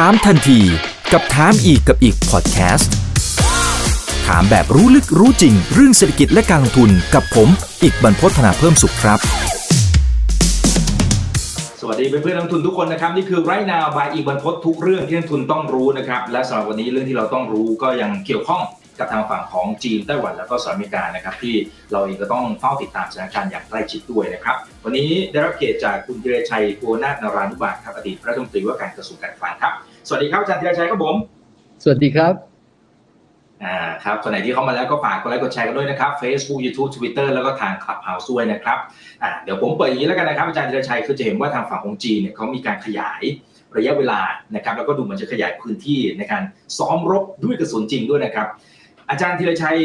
ถามทันทีกับถามอีกกับอีกพอดแคสต์ถามแบบรู้ลึกรู้จริง เรื่องเศรษฐกิจและการลงทุนกับผม อีกบรรพฒนาเพิ่มสุขครับ สวัสดีเพื่อนๆนักลงทุนทุกคนนะครับ นี่คือไรนาวบายอีกบรรพททุกเรื่องที่นักลงทุนต้องรู้นะครับ และสำหรับวันนี้เรื่องที่เราต้องรู้ก็ยังเกี่ยวข้อง กับทางฝั่งของจีนไต้หวันแล้วก็สหรัฐอเมริกานะครับที่เราเองก็ต้องเฝ้าติดตามสถานการณ์อย่างใกล้ชิดด้วยนะครับวันนี้ได้รับเกียรติจากคุณธีรชัยภูนาถนารานุบาลครับอดีตรัฐมนตรีว่าการกระทรวงการคลังครับสวัสดีครับอาจารย์ธีรชัยครับผมสวัสดีครับอ่าครับคนไหนที่เข้ามาแล้วก็ฝากกดไลค์กดแชร์กันด้วยนะครับ Facebook YouTube Twitter แล้วก็ทาง Clubhouse ด้วยนะครับอ่าเดี๋ยวผมเปิดอย่างนี้แล้วกันนะครับอาจารย์ธีรชัยคือจะเห็นว่าทางฝั่งของจีนเนี่ยเขามีการขยายระยะเวลานะครับแล้วก็ดูเหมือนจะขยายพื้นที่ในการซ้อมรบด้วยกระสุนจริงด้วยนะครับ อาจารย์ธีรชัย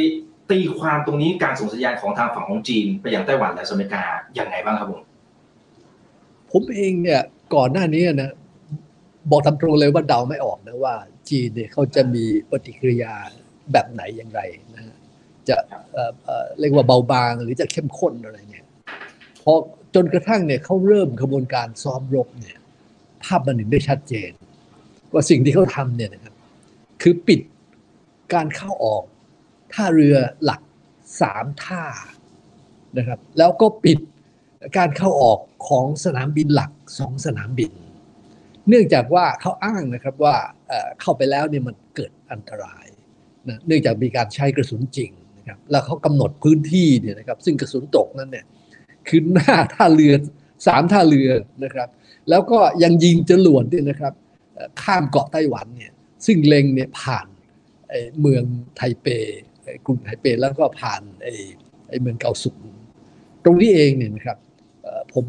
ตีความตรงนี้การส่งสัญญาณของทางฝั่งของจีน ไปยังไต้หวันและสหรัฐอเมริกาอย่างไงบ้างครับผมผมเองเนี่ยก่อนหน้านี้นะบอกทำตรงเลยว่าเดาไม่ออกนะว่า จีนเนี่ยเขาจะมีปฏิกิริยาแบบไหนอย่างไรนะจะเเเรียกว่าเบาบางหรือจะเข้มข้นอะไรเนี่ยพอจนกระทั่งเนี่ยเขาเริ่มกระบวนการซ้อมรบเนี่ยภาพมันเห็นได้ชัดเจน ว่าสิ่งที่เขาทำเนี่ยนะครับคือปิด การเข้าออกท่าเรือหลักสามท่านะครับ แล้วก็ปิดการเข้าออกของสนามบินหลักสองสนามบิน เนื่องจากว่าเขาอ้างนะครับว่าเข้าไปแล้วเนี่ยมันเกิดอันตรายนะเนื่องจากมีการใช้กระสุนจริงนะครับแล้วเขากำหนดพื้นที่เนี่ยนะครับ ซึ่งกระสุนตกนั้นเนี่ยคือหน้าท่าเรือสามท่าเรือนะครับ แล้วก็ยังยิงจรวดเนี่ยนะครับ ข้ามเกาะไต้หวันเนี่ยซึ่งเล็งเนี่ยผ่าน เมืองไทเป้กรุงไทเปแล้วก็ผ่านไอ้ไอ้เมืองเกาสุงตรงนี้เองเนี่ยนะครับผม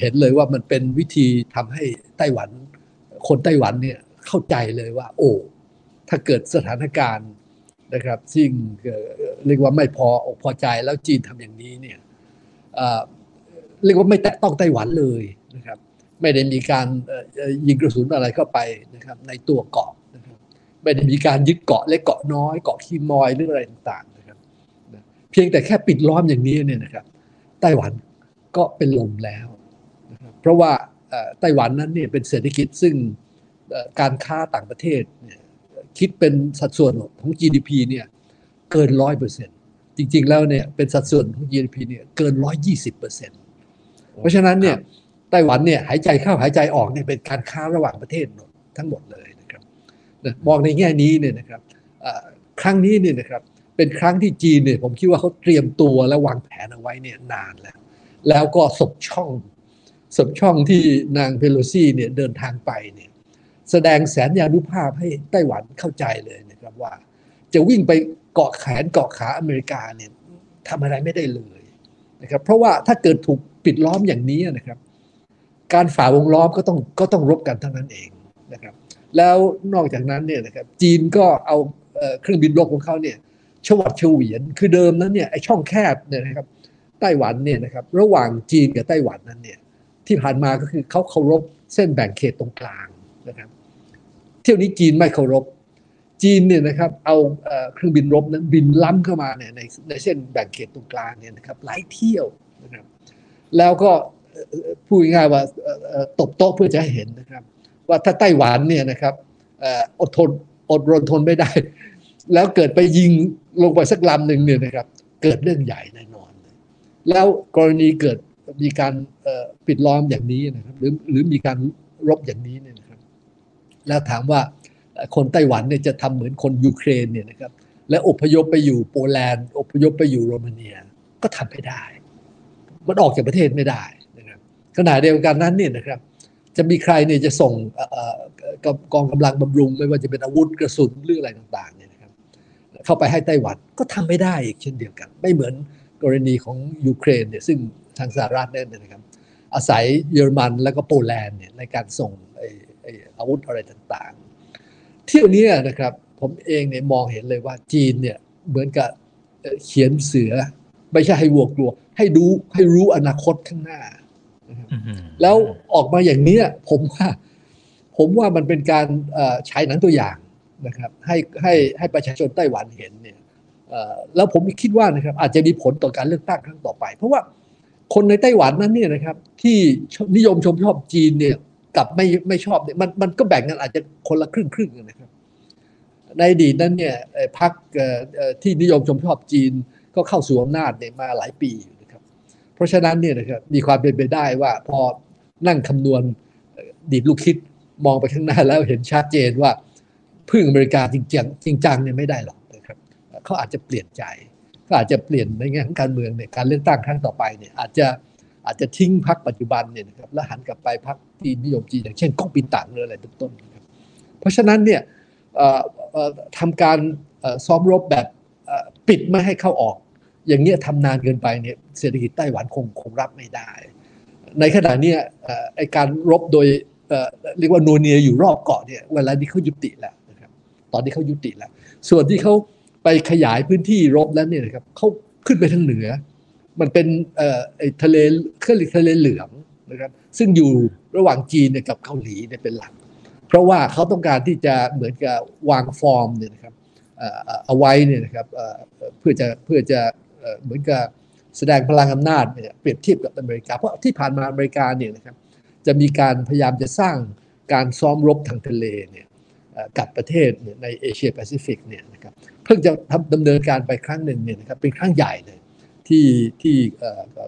เห็นเลยว่ามันเป็นวิธีทำให้ไต้หวัน คนไต้หวันเนี่ยเข้าใจเลยว่า โอ้ ถ้าเกิดสถานการณ์นะครับซึ่งเรียกว่าไม่พออกพอใจแล้วจีนทำอย่างนี้เนี่ยเรียกว่าไม่แตะต้องไต้หวันเลยนะครับ ไม่ได้มีการยิงกระสุนอะไรเข้าไปนะครับ ในตัวเกาะ ไม่ได้มีการยึดเกาะเล็กเกาะน้อยเกาะคีมอยหรืออะไรต่างๆนะครับเพียงแต่แค่ปิดล้อมอย่างนี้เนี่ยนะครับไต้หวันก็เป็นลมแล้วนะครับเพราะว่าไต้หวันนั้นเนี่ยเป็นเศรษฐกิจซึ่งการค้าต่างประเทศเนี่ยคิดเป็นสัดส่วนของ GDP เนี่ยเกินร้อยเปอร์เซ็นต์จริง ๆ แล้วเนี่ยเป็นสัดส่วนของ GDP เนี่ยเกินร้อยยี่สิบเปอร์เซ็นต์เพราะฉะนั้นเนี่ยไต้หวันเนี่ยหายใจเข้าหายใจออกเนี่ยเป็นการค้าระหว่างประเทศทั้งหมดเลย นะมองในแง่นี้เนี่ยนะครับครั้งนี้เนี่ยนะครับเป็นครั้งที่จีนเนี่ยผมคิดว่าเขาเตรียมตัวและวางแผนเอาไว้เนี่ยนานแล้ว แล้วก็สบช่องสบช่องที่นางเพโลซีเนี่ยเดินทางไปเนี่ยแสดงแสนยานุภาพให้ไต้หวันเข้าใจเลยนะครับว่า จะวิ่งไปเกาะแขนเกาะขาอเมริกาเนี่ยทำอะไรไม่ได้เลยนะครับเพราะว่าถ้าเกิดถูกปิดล้อมอย่างนี้นะครับ การฝ่าวงล้อมก็ต้องก็ต้องรบกันเท่านั้นเองนะครับ แล้วนอกจากนั้นเนี่ยนะครับจีนก็เอาเครื่องบินรบของเขาเนี่ยชวัดเฉวียนคือเดิมนั้นเนี่ยไอช่องแคบเนี่ยนะครับไต้หวันเนี่ยนะครับระหว่างจีนกับไต้หวันนั้นเนี่ยที่ผ่านมาก็คือเขาเคารพเส้นแบ่งเขตตรงกลางนะครับเที่ยวนี้จีนไม่เคารพ จีนเนี่ยนะครับเอาเครื่องบินรบนั้นบินล้ำเข้ามาเนี่ยในในเส้นแบ่งเขตตรงกลางเนี่ยนะครับหลายเที่ยวนะครับแล้วก็พูดง่ายว่าตบโต๊ะเพื่อจะให้เห็นนะครับ ว่าถ้าไต้หวันเนี่ยนะครับอดทนอดรนทนไม่ได้ แล้วเกิดไปยิงลงไปสักลำหนึ่งเนี่ยนะครับ เกิดเรื่องใหญ่แน่นอนเลยแล้วกรณีเกิดมีการปิดล้อมอย่างนี้นะครับ หรือหรือมีการรบอย่างนี้เนี่ยนะครับ แล้วถามว่าคนไต้หวันเนี่ยจะทำเหมือนคนยูเครนเนี่ยนะครับ และอพยพไปอยู่โปแลนด์อพยพไปอยู่โรมาเนียก็ทำไม่ได้ มันออกจากประเทศไม่ได้นะครับขณะเดียวกันนั้นเนี่ยนะครับ จะมีใครเนี่ยจะส่งกองกำลังบำรุง ไม่ว่าจะเป็นอาวุธกระสุนหรืออะไรต่างๆเนี่ยนะครับเข้าไปให้ไต้หวันก็ทำไม่ได้อีกเช่นเดียวกัน ไม่เหมือนกรณีของยูเครนเนี่ยซึ่งทางสหรัฐเนี่ยนะครับ อาศัยเยอรมันแล้วก็โปแลนด์เนี่ยในการส่งอาวุธอะไรต่างๆ เที่ยวนี้นะครับผมเองเนี่ยมองเห็นเลยว่าจีนเนี่ยเหมือนกับเขียนเสือ ไม่ใช่ให้วัวกลัว ให้ดูให้รู้อนาคตข้างหน้า แล้วออกมาอย่างนี้ผมว่า ผมว่ามันเป็นการเอ่อฉายหนังตัวอย่างนะครับ ให้ให้ให้ประชาชนไต้หวันเห็นเนี่ยแล้วผมคิดว่านะครับ อาจจะมีผลต่อการเลือกตั้งครั้งต่อไป เพราะว่าคนในไต้หวันนั้นเนี่ยนะครับ ที่นิยมชมชอบจีนเนี่ยกับไม่ไม่ชอบเนี่ยมันมันก็แบ่งกันอาจจะคนละครึ่งครึ่งนะครับ ในอดีตนั้นเนี่ยพรรคที่นิยมชมชอบจีนก็เข้าสู่อำนาจเนี่ยมาหลายปี เพราะฉะนั้นเนี่ยนะครับมีความเป็นไปได้ว่าพอนั่งคำนวณดีดลูกคิดมองไปข้างหน้าแล้วเห็นชัดเจนว่าพึ่งอเมริกาจริงจังจริงจังเนี่ยไม่ได้หรอกนะครับเขาอาจจะเปลี่ยนใจก็อาจจะเปลี่ยนในแง่ของการเมืองเนี่ยการเลือกตั้งครั้งต่อไปเนี่ยอาจจะอาจจะทิ้งพรรคปัจจุบันเนี่ยนะครับแล้วหันกลับไปพรรคที่นิยมจีนอย่างเช่นก๊กปินตั๋งหรืออะไรเป็นต้นนะครับเพราะฉะนั้นเนี่ยทำการซ้อมรบแบบปิดไม่ให้เข้าออก อย่างเงี้ยทำนานเกินไปเนี่ยเศรษฐกิจไต้หวันคงคงรับไม่ได้ ในขณะนี้ไอการรบโดยเรียกว่าโนเนียอยู่รอบเกาะเนี่ยเวลานี้เขายุติแล้วนะครับตอนนี้เขายุติแล้ว ส่วนที่เขาไปขยายพื้นที่รบแล้วเนี่ยนะครับเขาขึ้นไปทางเหนือ มันเป็นเอ่อทะเลเคลื่อนทะเลเหลืองนะครับซึ่งอยู่ระหว่างจีนกับเกาหลีเนี่ยเป็นหลัก เพราะว่าเขาต้องการที่จะเหมือนกับวางฟอร์มเนี่ยนะครับเอาไว้เนี่ยนะครับเพื่อจะเพื่อจะ เหมือนกับแสดงพลังอำนาจเนี่ยเปรียบเทียบกับอเมริกา เพราะที่ผ่านมาอเมริกาเนี่ยนะครับจะมีการพยายามจะสร้างการซ้อมรบทางทะเลเนี่ยกับประเทศในเอเชียแปซิฟิกเนี่ยนะครับเพิ่งจะทำดำเนินการไปครั้งหนึ่งเนี่ยนะครับเป็นครั้งใหญ่เลยที่ที่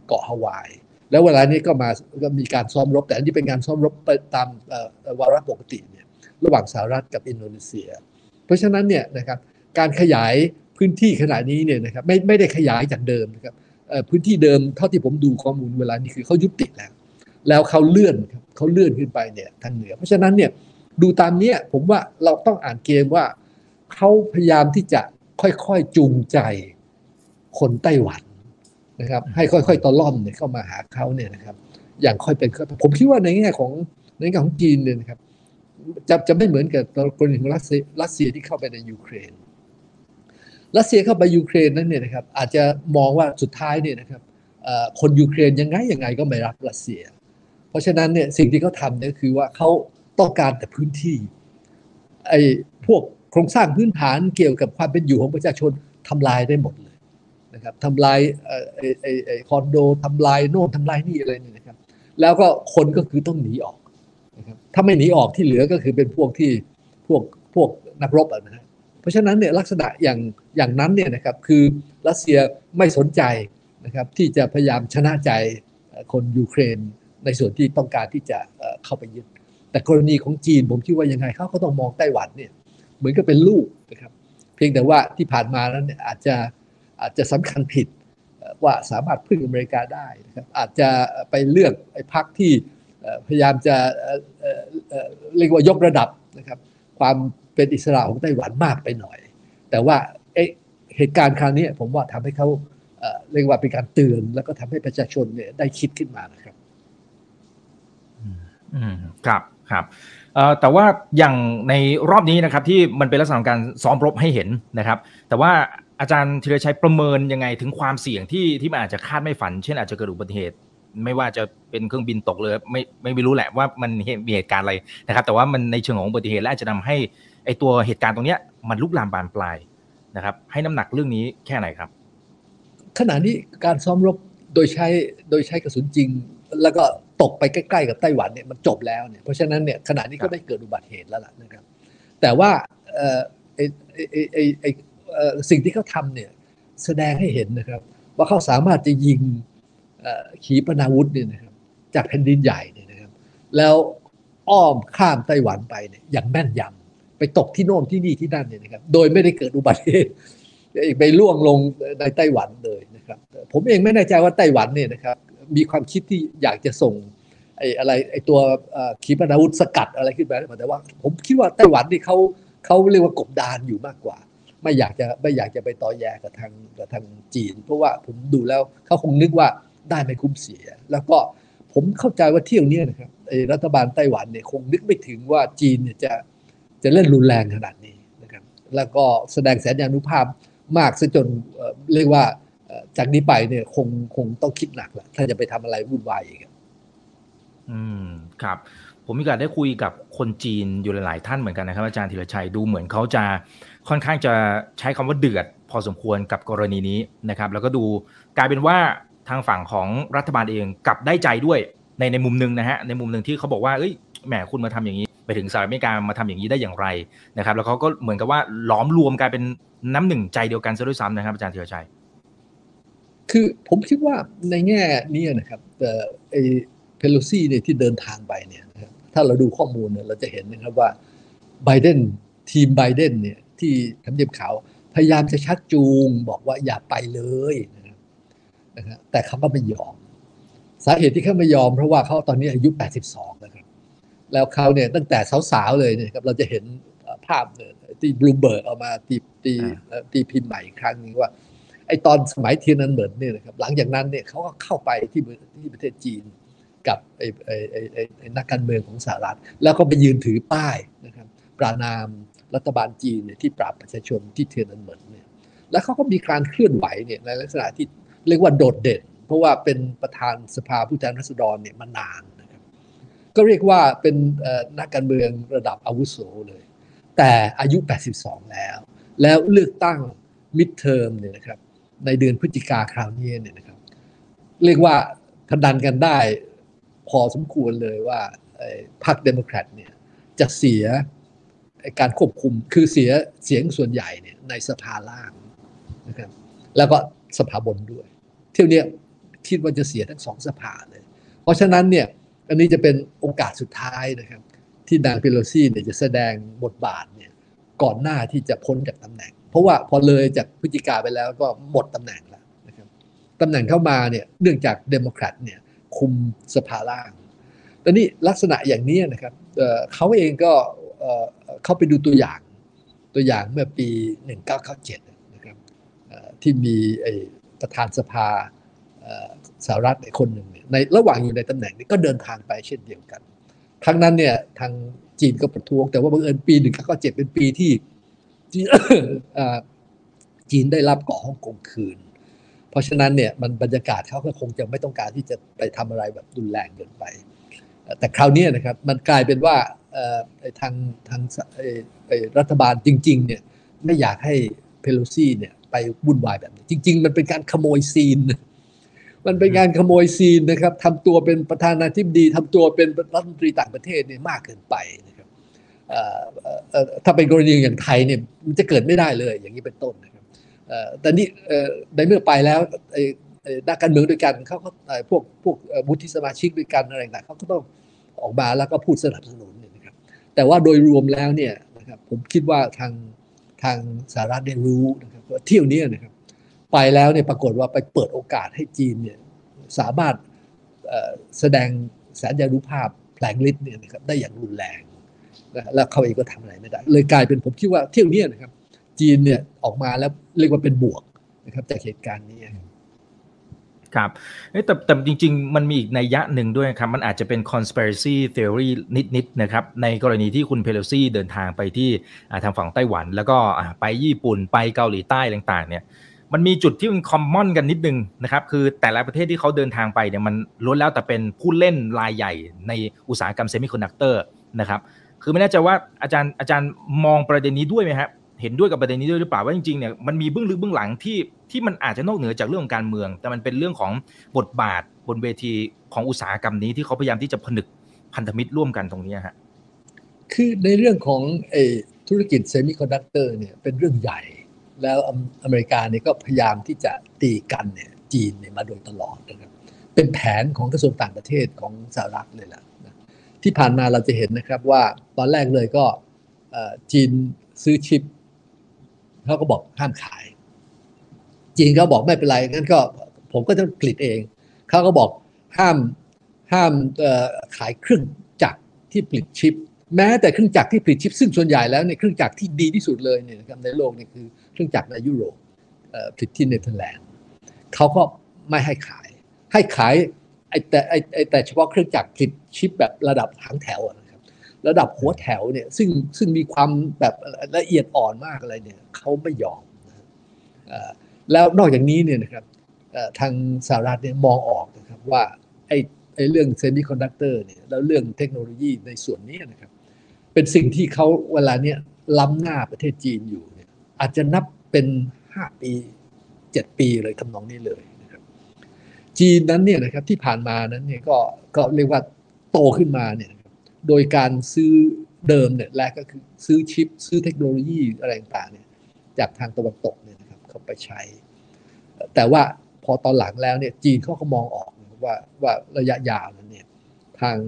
เกาะฮาวาย แล้วเวลานี้ก็มาก็มีการซ้อมรบ แต่อันนี้เป็นการซ้อมรบไปตามวาระปกติเนี่ยระหว่างสหรัฐกับอินโดนีเซีย เพราะฉะนั้นเนี่ยนะครับการขยาย พื้นที่ขนาดนี้เนี่ยนะครับไม่ไม่ได้ขยายจากเดิมนะครับพื้นที่เดิมเท่าที่ผมดูข้อมูลเวลานี้คือเขายุติแล้ว แล้วเขาเลื่อนครับเขาเลื่อนขึ้นไปเนี่ยทางเหนือ เพราะฉะนั้นเนี่ยดูตามเนี้ยผมว่าเราต้องอ่านเกมว่าเขาพยายามที่จะค่อยๆจูงใจคนไต้หวันนะครับให้ค่อยๆตอล่อมเนี่ยเข้ามาหาเขาเนี่ยนะครับอย่างค่อยเป็นผมคิดว่าในแง่ของในแง่ของจีนเนี่ยนะครับจะจะไม่เหมือนกับกรณีของรัสเซียรัสเซียที่เข้าไปในยูเครน รัสเซียเข้าไปยูเครนนั้นเนี่ยนะครับอาจจะมองว่าสุดท้ายเนี่ยนะครับคนยูเครนยังไงยังไงก็ไม่รักรัสเซีย เพราะฉะนั้นเนี่ยสิ่งที่เขาทำเนี่ยคือว่าเขาต้องการแต่พื้นที่ไอ้พวกโครงสร้างพื้นฐานเกี่ยวกับความเป็นอยู่ของประชาชนทำลายได้หมดเลยนะครับทำลายไอ้ไอ้ไอ้คอนโดทำลายโน่นทำลายนี่อะไรนี่นะครับ แล้วก็คนก็คือต้องหนีออกนะครับถ้าไม่หนีออกที่เหลือก็คือเป็นพวกที่พวกพวกนักรบอะนะ เพราะฉะนั้นเนี่ยลักษณะอย่างอย่างนั้นเนี่ยนะครับคือรัสเซียไม่สนใจนะครับที่จะพยายามชนะใจคนยูเครนในส่วนที่ต้องการที่จะเข้าไปยึด แต่กรณีของจีนผมคิดว่ายังไงเขาก็ต้องมองไต้หวันเนี่ยเหมือนกับเป็นลูกนะครับเพียงแต่ว่าที่ผ่านมานั้นเนี่ยอาจจะอาจจะสำคัญผิดว่าสามารถพึ่งอเมริกาได้นะครับอาจจะไปเลือกไอ้พรรคที่พยายามจะเรียกว่ายกระดับนะครับความ เป็นอิสระของไต้หวันมากไปหน่อย แต่ว่าเหตุการณ์ครั้งนี้ผมว่าทำให้เขาเรียกว่าเป็นการเตือนแล้วก็ทำให้ประชาชนเนี่ยได้คิดขึ้นมานะครับ อืมครับครับแต่ว่าอย่างในรอบนี้นะครับ ที่มันเป็นลักษณะการซ้อมรบให้เห็นนะครับ แต่ว่าอาจารย์ธีรชัยประเมินยังไงถึงความเสี่ยงที่ที่มันอาจจะคาดไม่ฝัน เช่นอาจจะเกิดอุบัติเหตุ ไม่ว่าจะเป็นเครื่องบินตกเลยไม่ไม่รู้แหละว่ามันมีเหตุการณ์อะไรนะครับ แต่ว่ามันในเชิงของอุบัติเหตุและอาจจะทาให้ ไอตัวเหตุการณ์ตรงเนี้ยมันลุกลามบานปลายนะครับ ให้น้ำหนักเรื่องนี้แค่ไหนครับ ขณะนี้การซ้อมรบโดยใช้โดยใช้กระสุนจริง แล้วก็ตกไปใกล้ๆกับไต้หวันเนี่ยมันจบแล้วเนี่ยเพราะฉะนั้นเนี่ยขณะนี้ก็ได้เกิดอุบัติเหตุแล้วล่ะนะครับ แต่ว่าไอ้ไอ้ไอไอสิ่งที่เขาทำเนี่ยแสดงให้เห็นนะครับ ว่าเขาสามารถจะยิงขีปนาวุธเนี่ยนะครับจากแผ่นดินใหญ่เนี่ยนะครับ แล้วอ้อมข้ามไต้หวันไปเนี่ยอย่างแม่นยำ ไปตกที่โน่นที่นี่ที่นั่นเนี่ยนะครับ โดยไม่ได้เกิดอุบัติเหตุไปล่วงลงในไต้หวันเลยนะครับ ผมเองไม่แน่ใจว่าไต้หวันเนี่ยนะครับ มีความคิดที่อยากจะส่งไอ้อะไรไอ้ตัวขีปนาวุธสกัดอะไรขึ้นไปแต่ว่า ผมคิดว่าไต้หวันนี่เขาเขาเรียกว่ากบดานอยู่มากกว่า ไม่อยากจะไม่อยากจะไปต่อแย่กับทางกับทางจีน เพราะว่าผมดูแล้วเขาคงนึกว่าได้ไม่คุ้มเสีย แล้วก็ผมเข้าใจว่าเที่ยวนี้นะครับรัฐบาลไต้หวันเนี่ยคงนึกไม่ถึงว่าจีนเนี่ยจะ จะเล่นรุนแรงขนาดนี้นะครับแล้วก็แสดงแสดงนุภาพมากซะจนเรียกว่าจากนี้ไปเนี่ยคงคงต้องคิดหนักแหละถ้าจะไปทำอะไรวุ่นวายอีกอืมครับ ผมมีโอกาสได้คุยกับคนจีนอยู่หลาย ๆ ท่านเหมือนกันนะครับอาจารย์ธีรชัยดูเหมือนเขาจะค่อนข้างจะใช้คำว่าเดือด พอสมควรกับกรณีนี้นะครับ แล้วก็ดูกลายเป็นว่าทางฝั่งของรัฐบาลเองกลับได้ใจด้วยในในมุมหนึ่งนะฮะในมุมหนึ่งที่เขาบอกว่าเอ้ยแหมคุณมาทำอย่างนี้ ไปถึงสหรัฐอเมริกามาทำอย่างนี้ได้อย่างไรนะครับ แล้วเขาก็เหมือนกับว่าล้อมรวมกลายเป็นน้ำหนึ่งใจเดียวกันซะด้วยซ้ำนะครับอาจารย์เถือชัย คือผมคิดว่าในแง่นี้นะครับแต่ไอเพโลซี่เนี่ยที่เดินทางไปเนี่ยถ้าเราดูข้อมูลเนี่ยเราจะเห็นนะครับว่าไบเดนทีมไบเดนเนี่ยที่ทำเนียบขาวพยายามจะชักจูงบอกว่าอย่าไปเลยนะครับแต่เขาก็ไม่ยอม สาเหตุที่เขาไม่ยอมเพราะว่าเขาตอนนี้อายุ 82นะครับ แล้วเขาเนี่ยตั้งแต่สาวๆเลยเนี่ยครับเราจะเห็นภาพที่บลูเบิร์กเอามาตีตีตีพิมพ์ใหม่อีกครั้งนึงว่า ไอตอนสมัยเทียนอันเหมินเนี่ยนะครับหลังจากนั้นเนี่ยเขาก็เข้าไปที่ที่ประเทศจีนกับไอไอไอไอนักการเมืองของสหรัฐ แล้วก็ไปยืนถือป้ายนะครับประณามรัฐบาลจีนเนี่ยที่ปราบประชาชนที่เทียนอันเหมินเนี่ยแล้วเขาก็มีการเคลื่อนไหวเนี่ยในลักษณะที่เรียกว่าโดดเด่น เพราะว่าเป็นประธานสภาผู้แทนราษฎรเนี่ยมานานนะครับ ก็เรียกว่าเป็นนักการเมืองระดับอาวุโสเลย แต่อายุ 82 แล้ว แล้วเลือกตั้ง midterm เนี่ยนะครับ ในเดือนพฤศจิกาคราวนี้เนี่ยนะครับ เรียกว่าพนันกันได้พอสมควรเลยว่าพรรคเดโมแครตเนี่ยจะเสียการควบคุมคือเสียเสียงส่วนใหญ่เนี่ยในสภาล่างนะครับแล้วก็สภาบนด้วย เที่ยวนี้คิดว่าจะเสียทั้งสองสภาเลย เพราะฉะนั้นเนี่ย อันนี้จะเป็นโอกาสสุดท้ายนะครับ ที่นางเปโลซี่เนี่ยจะแสดงบทบาทเนี่ยก่อนหน้าที่จะพ้นจากตำแหน่ง เพราะว่าพอเลยจากพฤศจิกาไปแล้วก็หมดตำแหน่งแล้วนะครับตำแหน่งเข้ามาเนี่ยเนื่องจากเดโมแครตเนี่ยคุมสภาล่างตอนนี้ลักษณะอย่างนี้นะครับเขาเองก็เข้าไปดูตัวอย่างตัวอย่างเมื่อปี 1997 นะครับที่มีประธานสภาสหรัฐคนหนึ่ง ในระหว่างอยู่ในตำแหน่งนี้ก็เดินทางไปเช่นเดียวกัน ครั้งนั้นเนี่ยทางจีนก็ประท้วง แต่ว่าบังเอิญปี1997เจ็บเป็นปีที่จีนได้รับเกาะฮ่องกงคืน เพราะฉะนั้นเนี่ยมันบรรยากาศเขาก็คงจะไม่ต้องการที่จะไปทำอะไรแบบรุนแรงเกินไป แต่คราวนี้นะครับมันกลายเป็นว่าทางทางรัฐบาลจริงๆเนี่ยไม่อยากให้เพโลซี่เนี่ยไปวุ่นวายแบบนี้ จริง ๆ มันเป็นการขโมยซีน มันเป็นการขโมยซีนนะครับทำตัวเป็นประธานาธิบดีทำตัวเป็นรัฐมนตรีต่างประเทศเนี่ยมากเกินไปถ้าเป็นกรณีอย่างไทยเนี่ยมันจะเกิดไม่ได้เลยอย่างนี้เป็นต้นนะครับแต่นี่ในเมื่อไปแล้วนักการเมืองด้วยกันเขาก็พวกพวกบุธิสมาชิกด้วยกันอะไรต่างเขาก็ต้องออกมาแล้วก็พูดสนับสนุนนะครับแต่ว่าโดยรวมแล้วเนี่ยนะครับผมคิดว่าทางทางสหรัฐได้รู้นะครับว่าเที่ยวนี้นะครับ ไปแล้วเนี่ยปรากฏว่าไปเปิดโอกาสให้จีนเนี่ยสามารถแสดงแสนยานุภาพแผลงฤทธิ์เนี่ยนะครับได้อย่างรุนแรงแล้วเขาเองก็ทำอะไรไม่ได้ เลยกลายเป็นผมคิดว่าเที่ยวนี้นะครับ จีนเนี่ยออกมาแล้วเรียกว่าเป็นบวกนะครับจากเหตุการณ์นี้ครับแต่แต่จริง ๆ มันมีอีกนัยยะหนึ่งด้วยครับ มันอาจจะเป็น conspiracy theory นิดๆนะครับ ในกรณีที่คุณเพโลซี่เดินทางไปที่ทางฝั่งไต้หวัน แล้วก็ไปญี่ปุ่นไปเกาหลีใต้ต่างๆเนี่ย มันมีจุดที่มัน common กันนิดนึงนะครับคือแต่ละประเทศที่เขาเดินทางไปเนี่ยมันล้วนแล้วแต่เป็นผู้เล่นรายใหญ่ในอุตสาหกรรมเซมิคอนดักเตอร์นะครับคือไม่แน่ใจว่าอาจารย์อาจารย์มองประเด็นนี้ด้วยไหมครับเห็นด้วยกับประเด็นนี้ด้วยหรือเปล่าว่าจริงๆเนี่ยมันมีเบื้องลึกเบื้องหลังที่ที่มันอาจจะนอกเหนือจากเรื่องของการเมือง แต่มันเป็นเรื่องของบทบาทบนเวทีของอุตสาหกรรมนี้ที่เขาพยายามที่จะผนึกพันธมิตรร่วมกันตรงนี้ฮะคือในเรื่องของอธุรกิจเซมิคอนดักเตอร์เนี่ยเป็นเรื่องใหญ่ แล้วอเมริกาเนี่ยก็พยายามที่จะตีกันเนี่ยจีนเนี่ยมาโดยตลอดนะครับเป็นแผนของกระทรวงต่างประเทศของสหรัฐเลยแหละที่ผ่านมาเราจะเห็นนะครับว่าตอนแรกเลยก็จีนซื้อชิปเขาก็บอกห้ามขาย จีนเขาบอกไม่เป็นไรงั้นก็ผมก็จะผลิตเองเขาก็บอกห้ามห้ามขายเครื่องจักรที่ผลิตชิป แม้แต่เครื่องจักรที่ผลิตชิป ซึ่งส่วนใหญ่แล้วในเครื่องจักรที่ดีที่สุดเลยเนี่ยนะครับในโลกนี่คือ รื่องจักรในยุโรปผลิตที่เนเธอร์แลนด์เขาก็ไม่ให้ขาย ให้ขายไอแต่ไอแต่เฉพาะเครื่องจักรผลิตชิปแบบระดับหางแถวนะครับ ระดับหัวแถวเนี่ยซึ่งซึ่งมีความแบบละเอียดอ่อนมากอะไรเนี่ยเขาไม่ยอมแล้วนอกจากนี้เนี่ยนะครับทางสหรัฐเนี่ยมองออกนะครับว่าไอ้ไอเรื่องเซมิคอนดักเตอร์เนี่ยแล้วเรื่องเทคโนโลยีในส่วนนี้นะครับ เป็นสิ่งที่เขาเวลาเนี้ยล้ำหน้าประเทศจีนอยู่เอาจจะนับเป็นห้าปีเจ็ดปีเลยทำนองนี้เลยจีนนั้นเนี่ยนะครับที่ผ่านมานั้นเนี่ยก็ก็เรียกว่าโตขึ้นมาเนี่ยโดยการซื้อเดิมเนี่ยแรกก็คือซื้อชิป ซื้อเทคโนโลยีอะไรต่างเนี่ยจากทางตะวันตกเนี่ยนะครับเข้าไปใช้ แต่ว่าพอตอนหลังแล้วเนี่ยจีนเขาก็มองออกว่าว่าระยะยาวนั้นเนี่ยทาง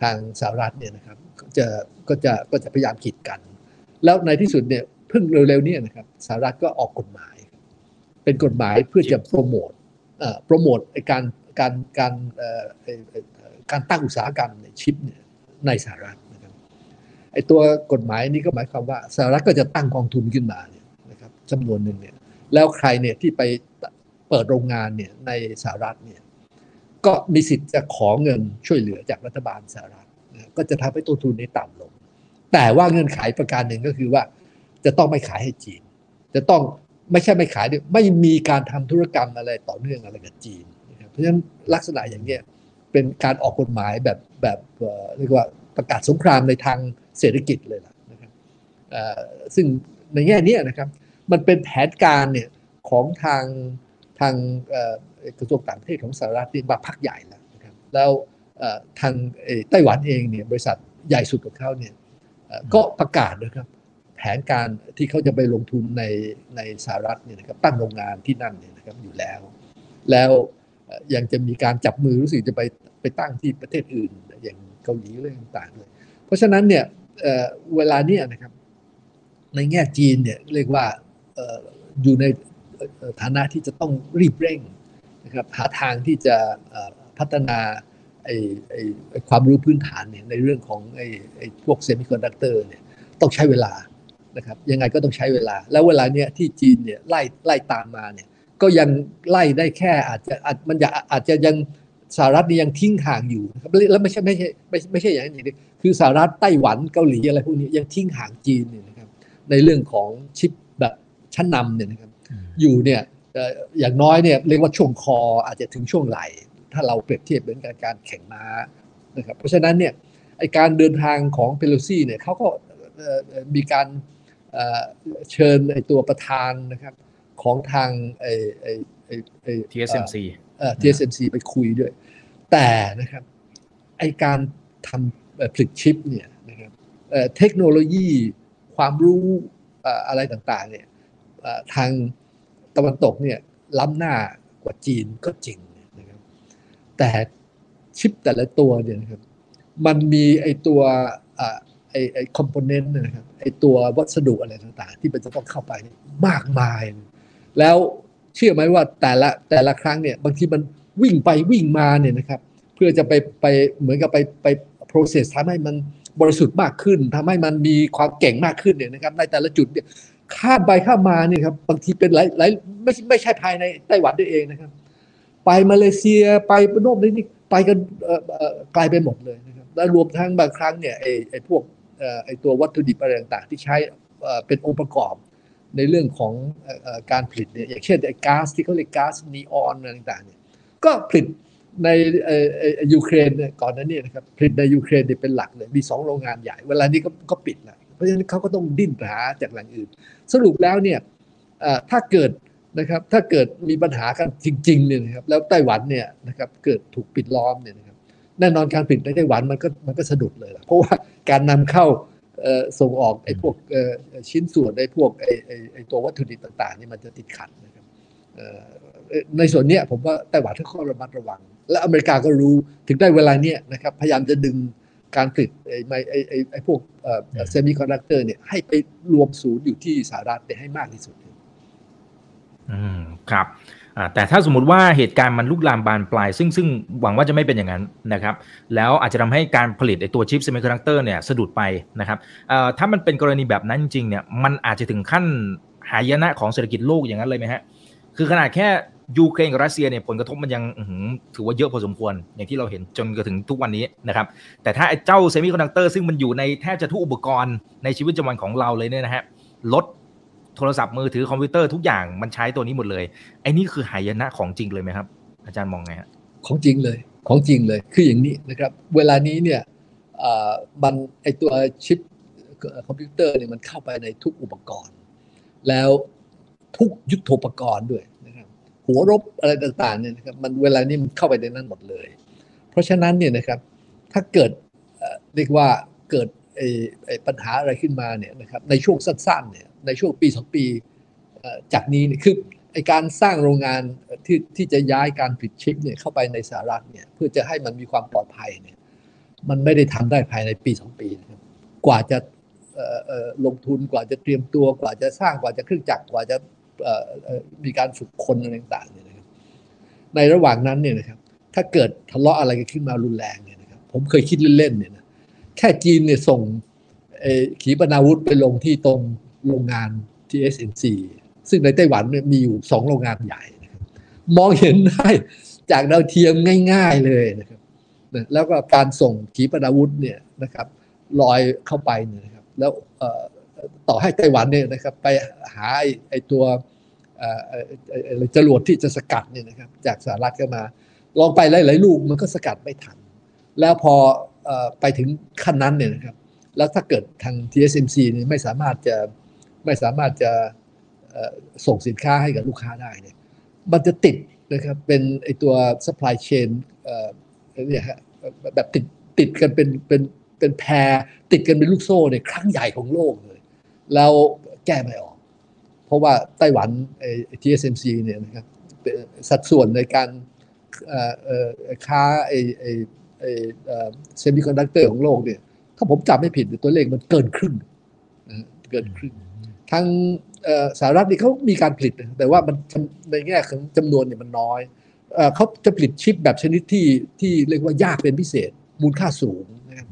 ทางสหรัฐเนี่ยนะครับก็จะก็จะก็จะพยายามขีดกัน แล้วในที่สุดเนี่ย เพิ่งเร็วๆนี่ยนะครับสหรัฐก็ออกกฎหมาย เป็นกฎหมายเพื่อจะโปรโมทโปรโมทการการการการตั้งอุตสาหกรรมในชิปในสหรัฐนะครับไอตัวกฎหมายนี้ก็หมายความว่าสหรัฐก็จะตั้งกองทุนขึ้นมาเนี่ยนะครับจำนวนหนึ่งเนี่ยแล้วใครเนี่ยที่ไปเปิดโรงงานเนี่ยในสหรัฐเนี่ยก็มีสิทธิ์จะขอเงินช่วยเหลือจากรัฐบาลสหรัฐ ก็จะทำให้ต้นทุนนี้ต่ำลง แต่ว่าเงื่อนไขประการหนึ่งก็คือว่า จะต้องไม่ขายให้จีน จะต้องไม่ใช่ไม่ขายด้วยไม่มีการทำธุรกรรมอะไรต่อเนื่องอะไรกับจีน เพราะฉะนั้นลักษณะอย่างเนี้ยเป็นการออกกฎหมายแบบแบบเรียกว่าประกาศสงครามในทางเศรษฐกิจเลยล่ะนะครับซึ่งในแง่นี้นะครับมันเป็นแผนการเนี่ยของทางทางกระทรวงต่างประเทศของสหรัฐนี่มาพักใหญ่แล้วนะครับแล้วทางไต้หวันเองเนี่ยบริษัทใหญ่สุดของเขาเนี่ยก็ประกาศนะครับ แผนการที่เขาจะไปลงทุนในในสหรัฐเนี่ยนะครับตั้งโรงงานที่นั่นเนี่ยนะครับอยู่แล้ว แล้วยังจะมีการจับมือรู้สึกจะไปไปตั้งที่ประเทศอื่น อย่างเกาหลีเรื่องต่างๆเลยเพราะฉะนั้นเนี่ยเวลาเนี้ยนะครับในแง่จีนเนี่ยเรียกว่าอยู่ในฐานะที่จะต้องรีบเร่งนะครับหาทางที่จะพัฒนาไอ้ไอ้ความรู้พื้นฐานเนี่ยในเรื่องของไอ้ไอ้พวกเซมิคอนดักเตอร์เนี่ยต้องใช้เวลา นะครับยังไงก็ต้องใช้เวลา แล้วเวลาเนี้ยที่จีนเนี่ยไล่ไล่ตามมาเนี่ยก็ยังไล่ได้แค่อาจจะอาจมันจะอาจจะยังสหรัฐนี่ยังทิ้งห่างอยู่ครับแล้วไม่ใช่ไม่ใช่ไม่ไม่ใช่อย่างนั้นอย่างเดียวคือสหรัฐไต้หวันเกาหลีอะไรพวกนี้ยังทิ้งห่างจีนเนี่ยนะครับในเรื่องของชิปแบบชั้นนำเนี่ยนะครับอยู่เนี่ยอย่างน้อยเนี่ยเรียกว่าช่วงคออาจจะถึงช่วงไหล ถ้าเราเปรียบเทียบเหมือนกับการแข่งม้านะครับเพราะฉะนั้นเนี่ยไอการเดินทางของเพโลซี่เนี่ยเขาก็มีการ เชิญไอตัวประธานนะครับของทางไอไอไอไอ TSMC เอ่อ TSMC ไปคุยด้วย แต่นะครับไอการทำผลิตชิปเนี่ยนะครับเทคโนโลยีความรู้อะไรต่างๆเนี่ยทางตะวันตกเนี่ยล้ำหน้ากว่าจีนก็จริงนะครับแต่ชิปแต่ละตัวเนี่ยนะครับมันมีไอตัว ไอไอคอมโพเนนต์นะครับไอตัววัสดุอะไรต่างๆ ที่มันจะต้องเข้าไปมากมาย แล้วเชื่อไหมว่าแต่ละแต่ละครั้งเนี่ยบางทีมันวิ่งไปวิ่งมาเนี่ยนะครับเพื่อจะไปไปเหมือนกับไปไป process ทำให้มันบริสุทธิ์มากขึ้นทำให้มันมีความเก่งมากขึ้นเนี่ยนะครับในแต่ละจุดเนี่ยข้ามไปข้ามมาเนี่ยครับบางทีเป็นหลายหลายไม่ไม่ใช่ภายในไต้หวันด้วยเองนะครับ ไปมาเลเซียไปโน่นนี่ไปกันไกลไปหมดเลยนะครับแล้วรวมทั้งบางครั้งเนี่ยไอ้ไอ้พวก ไอ้ตัววัตถุดิบอะไรต่างๆ ที่ใช้เป็นองค์ประกอบในเรื่องของการผลิตเนี่ยอย่างเช่นไอ้ก๊าซที่เขาเรียกก๊าซนีออนอะไรต่างๆเนี่ยก็ผลิตในยูเครนเนี่ยก่อนนั้นเนี่ยนะครับผลิตในยูเครนเนี่ยเป็นหลักเลยมีสองโรงงานใหญ่ เวลานี้ก็ก็ปิดล้วเพราะฉะนั้นเขาก็ต้องดิ้นหาจากแหล่งอื่น สรุปแล้วเนี่ยถ้าเกิดนะครับถ้าเกิดมีปัญหากันจริงๆเนี่ยนะครับแล้วไต้หวันเนี่ยนะครับเกิดถูกปิดล้อมเนี่ย แน่นอนการผลิตในไต้หวันมันก็มันก็สะดุดเลยล่ะเพราะว่าการนำเข้าส่งออกไอ้พวกชิ้นส่วนไอ้พวกไอ้ไอ้ตัววัตถุดิบต่างๆนี่มันจะติดขัดนะครับในส่วนนี้ผมว่าไต้หวันต้องระมัดระวัง และอเมริกาก็รู้ถึงได้เวลาเนี้ยนะครับพยายามจะดึงการผลิตไอ้ไอ้ไอ้ไอ้พวกเซมิคอนดักเตอร์เนี่ยให้ไปรวมศูนย์อยู่ที่สหรัฐให้มากที่สุดอืมครับ แต่ถ้าสมมติว่าเหตุการณ์มันลุกลามบานปลาย ซึ่งซึ่งหวังว่าจะไม่เป็นอย่างนั้นนะครับ แล้วอาจจะทำให้การผลิตไอตัวชิปเซมิคอนดักเตอร์เนี่ยสะดุดไปนะครับถ้ามันเป็นกรณีแบบนั้นจริงเนี่ยมันอาจจะถึงขั้นหายนะของเศรษฐกิจโลกอย่างนั้นเลยไหมฮะคือขนาดแค่ยูเครนกับรัสเซียเนี่ยผลกระทบมันยังถือว่าเยอะพอสมควร อย่างที่เราเห็นจนกระทั่งถึงทุกวันนี้นะครับ แต่ถ้าไอ้เจ้าเซมิคอนดักเตอร์ซึ่งมันอยู่ในแทบจะทุกอุปกรณ์ในชีวิตประจำวันของเราเลยเนี่ยนะฮะรถ โทรศัพท์มือถือคอมพิวเตอร์ทุกอย่างมันใช้ตัวนี้หมดเลยไอ้นี่คือหายนะของจริงเลยไหมครับ อาจารย์มองไงฮะของจริงเลยของจริงเลยคืออย่างนี้นะครับ เวลานี้เนี่ยมันไอตัวชิปคอมพิวเตอร์เนี่ยมันเข้าไปในทุกอุปกรณ์ แล้วทุกยุทโธปกรณ์ด้วยนะครับหัวรบอะไรต่างๆเนี่ยนะครับมันเวลานี้มันเข้าไปในนั้นหมดเลย เพราะฉะนั้นเนี่ยนะครับถ้าเกิดเรียกว่าเกิดปัญหาอะไรขึ้นมาเนี่ยนะครับในช่วงสั้นๆเนี่ย ในช่วงปีสองปีจากนี้คือไอการสร้างโรงงานที่ที่จะย้ายการผลิตชิปเนี่ยเข้าไปในสหรัฐเนี่ยเพื่อจะให้มันมีความปลอดภัยเนี่ยมันไม่ได้ทำได้ภายในปีสองปีนะครับกว่าจะลงทุนกว่าจะเตรียมตัวกว่าจะสร้างกว่าจะเครื่องจักรกว่าจะมีการฝึกคนอะไรต่างๆเนี่ยนะครับในระหว่างนั้นเนี่ยนะครับถ้าเกิดทะเลาะอะไรกันขึ้นมารุนแรงเนี่ยนะครับผมเคยคิดเล่นๆเนี่ยนะแค่จีนเนี่ยส่งขีปนาวุธไปลงที่ตรง โรงงาน TSMC ซึ่งในไต้หวันมีอยู่สองโรงงานใหญ่ มองเห็นได้จากดาวเทียมง่าย ๆเลยนะครับแล้วก็การส่งขีปนาวุธเนี่ยนะครับลอยเข้าไปเนี่ยนะครับแล้วต่อให้ไต้หวันเนี่ยนะครับไปหาไอ้ตัวจรวดที่จะสกัดเนี่ยนะครับจากสหรัฐก็มา ลองไปหลายๆลูกมันก็สกัดไม่ทัน แล้วพอไปถึงขั้นนั้นเนี่ยนะครับแล้วถ้าเกิดทาง TSMC นี่ไม่สามารถจะ ไม่สามารถจะส่งสินค้าให้กับลูกค้าได้เนี่ยมันจะติดนะครับเป็นไอตัว supply chain เนี่ยฮะแบบติดติดกันเป็นเป็นเป็นแพรติดกันเป็นลูกโซ่ในครั้งใหญ่ของโลกเลยแล้วแก้ไม่ออก เพราะว่าไต้หวันไอ้ TSMC เนี่ยนะครับสัดส่วนในการค้าไอ้ไอ้ไอ้เซมิคอนดักเตอร์ของโลกเนี่ยถ้าผมจำไม่ผิดตัวเลขมันเกินครึ่งเกินครึ่ง ทั้งสหรัฐนี่เขามีการผลิต แต่ว่ามันในแง่ของจำนวนเนี่ยมันน้อยเขาจะผลิตชิปแบบชนิดที่ที่เรียกว่ายากเป็นพิเศษ มูลค่าสูงนะครับ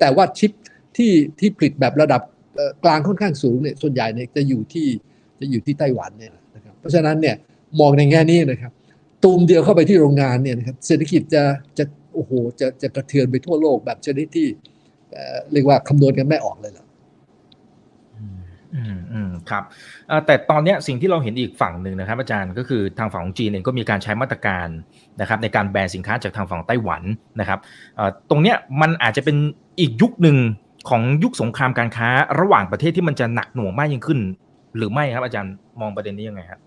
แต่ว่าชิปที่ที่ผลิตแบบระดับกลางค่อนข้างสูงเนี่ยส่วนใหญ่เนี่ยจะอยู่ที่จะอยู่ที่ไต้หวันเนี่ยนะครับเพราะฉะนั้นเนี่ยมองในแง่นี้นะครับตูมเดียวเข้าไปที่โรงงานเนี่ยนะครับเศรษฐกิจจะจะโอ้โหจะจะกระเทือนไปทั่วโลกแบบชนิดที่เรียกว่าคำนวณกันไม่ออกเลยล่ะ อืมอืมครับแต่ตอนนี้สิ่งที่เราเห็นอีกฝั่งหนึ่งนะครับ อาจารย์ก็คือทางฝั่งของจีนเองก็มีการใช้มาตรการนะครับ ในการแบนสินค้าจากทางฝั่งไต้หวันนะครับตรงเนี้ยมันอาจจะเป็นอีกยุคหนึ่งของยุคสงครามการค้า ระหว่างประเทศที่มันจะหนักหน่วงมากยิ่งขึ้น หรือไม่ครับอาจารย์มองประเด็นนี้ยังไงครับ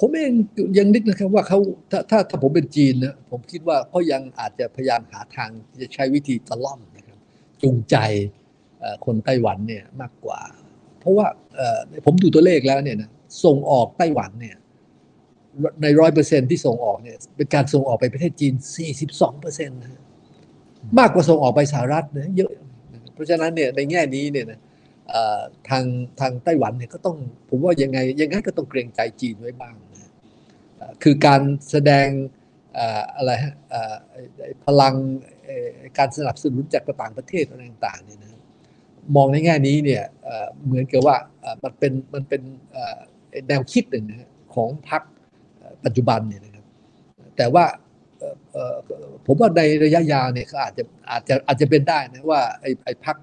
ผมเองยังนึกนะครับว่าเขาถ้าถ้าถ้าผมเป็นจีนนะผมคิดว่าเขายังอาจจะพยายามหาทางที่จะใช้วิธีตะล่อมนะครับจูงใจคนไต้หวันเนี่ยมากกว่า ราะว่าผมดูตัวเลขแล้วเนี่ยนะส่งออกไต้หวันเนี่ยในร้อยเปอร์เซ็นที่ส่งออกเนี่ยเป็นการส่งออกไปประเทศจีน 42เปอร์เซ็นต์นะมากกว่าส่งออกไปสหรัฐนะเยอะ เพราะฉะนั้นเนี่ยในแง่นี้เนี่ยนะทางทางไต้หวันเนี่ยก็ต้องผมว่ายังไงยังไงก็ต้องเกรงใจจีนไว้บ้างนะคือการแสดงอะไรฮะพลังการสนับสนุนจากต่างประเทศอะไรต่างๆเนี่ยนะ มองในแง่นี้เนี่ยเหมือนกับว่ามันเป็นมันเป็นแนวคิดหนึ่งของพรรคปัจจุบันเนี่ยนะครับ แต่ว่าผมว่าในระยะยาวเนี่ยเขาอาจจะอาจจะอาจจะเป็นได้นะว่าไอ้ไอ้พรรค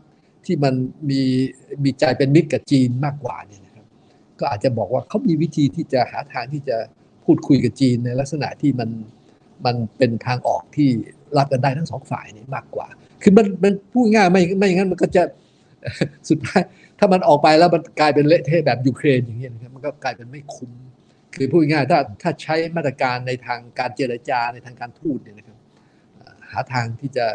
ที่มันมีมีใจเป็นมิตรกับจีนมากกว่าเนี่ยนะครับ ก็อาจจะบอกว่าเขามีวิธีที่จะหาทางที่จะพูดคุยกับจีนในลักษณะที่มันมันเป็นทางออกที่รับกันได้ทั้งสองฝ่ายนี่มากกว่า คือมันมันพูดง่ายไม่ไม่งั้นมันก็จะ สุดท้ายถ้ามันออกไปแล้วมันกลายเป็นเละเทะแบบยูเครนอย่างเงี้ยนะครับมันก็กลายเป็นไม่คุ้ม คือพูดง่ายถ้าถ้าใช้มาตรการในทางการเจรจาในทางการทูตเนี่ยนะครับหาทางที่จะ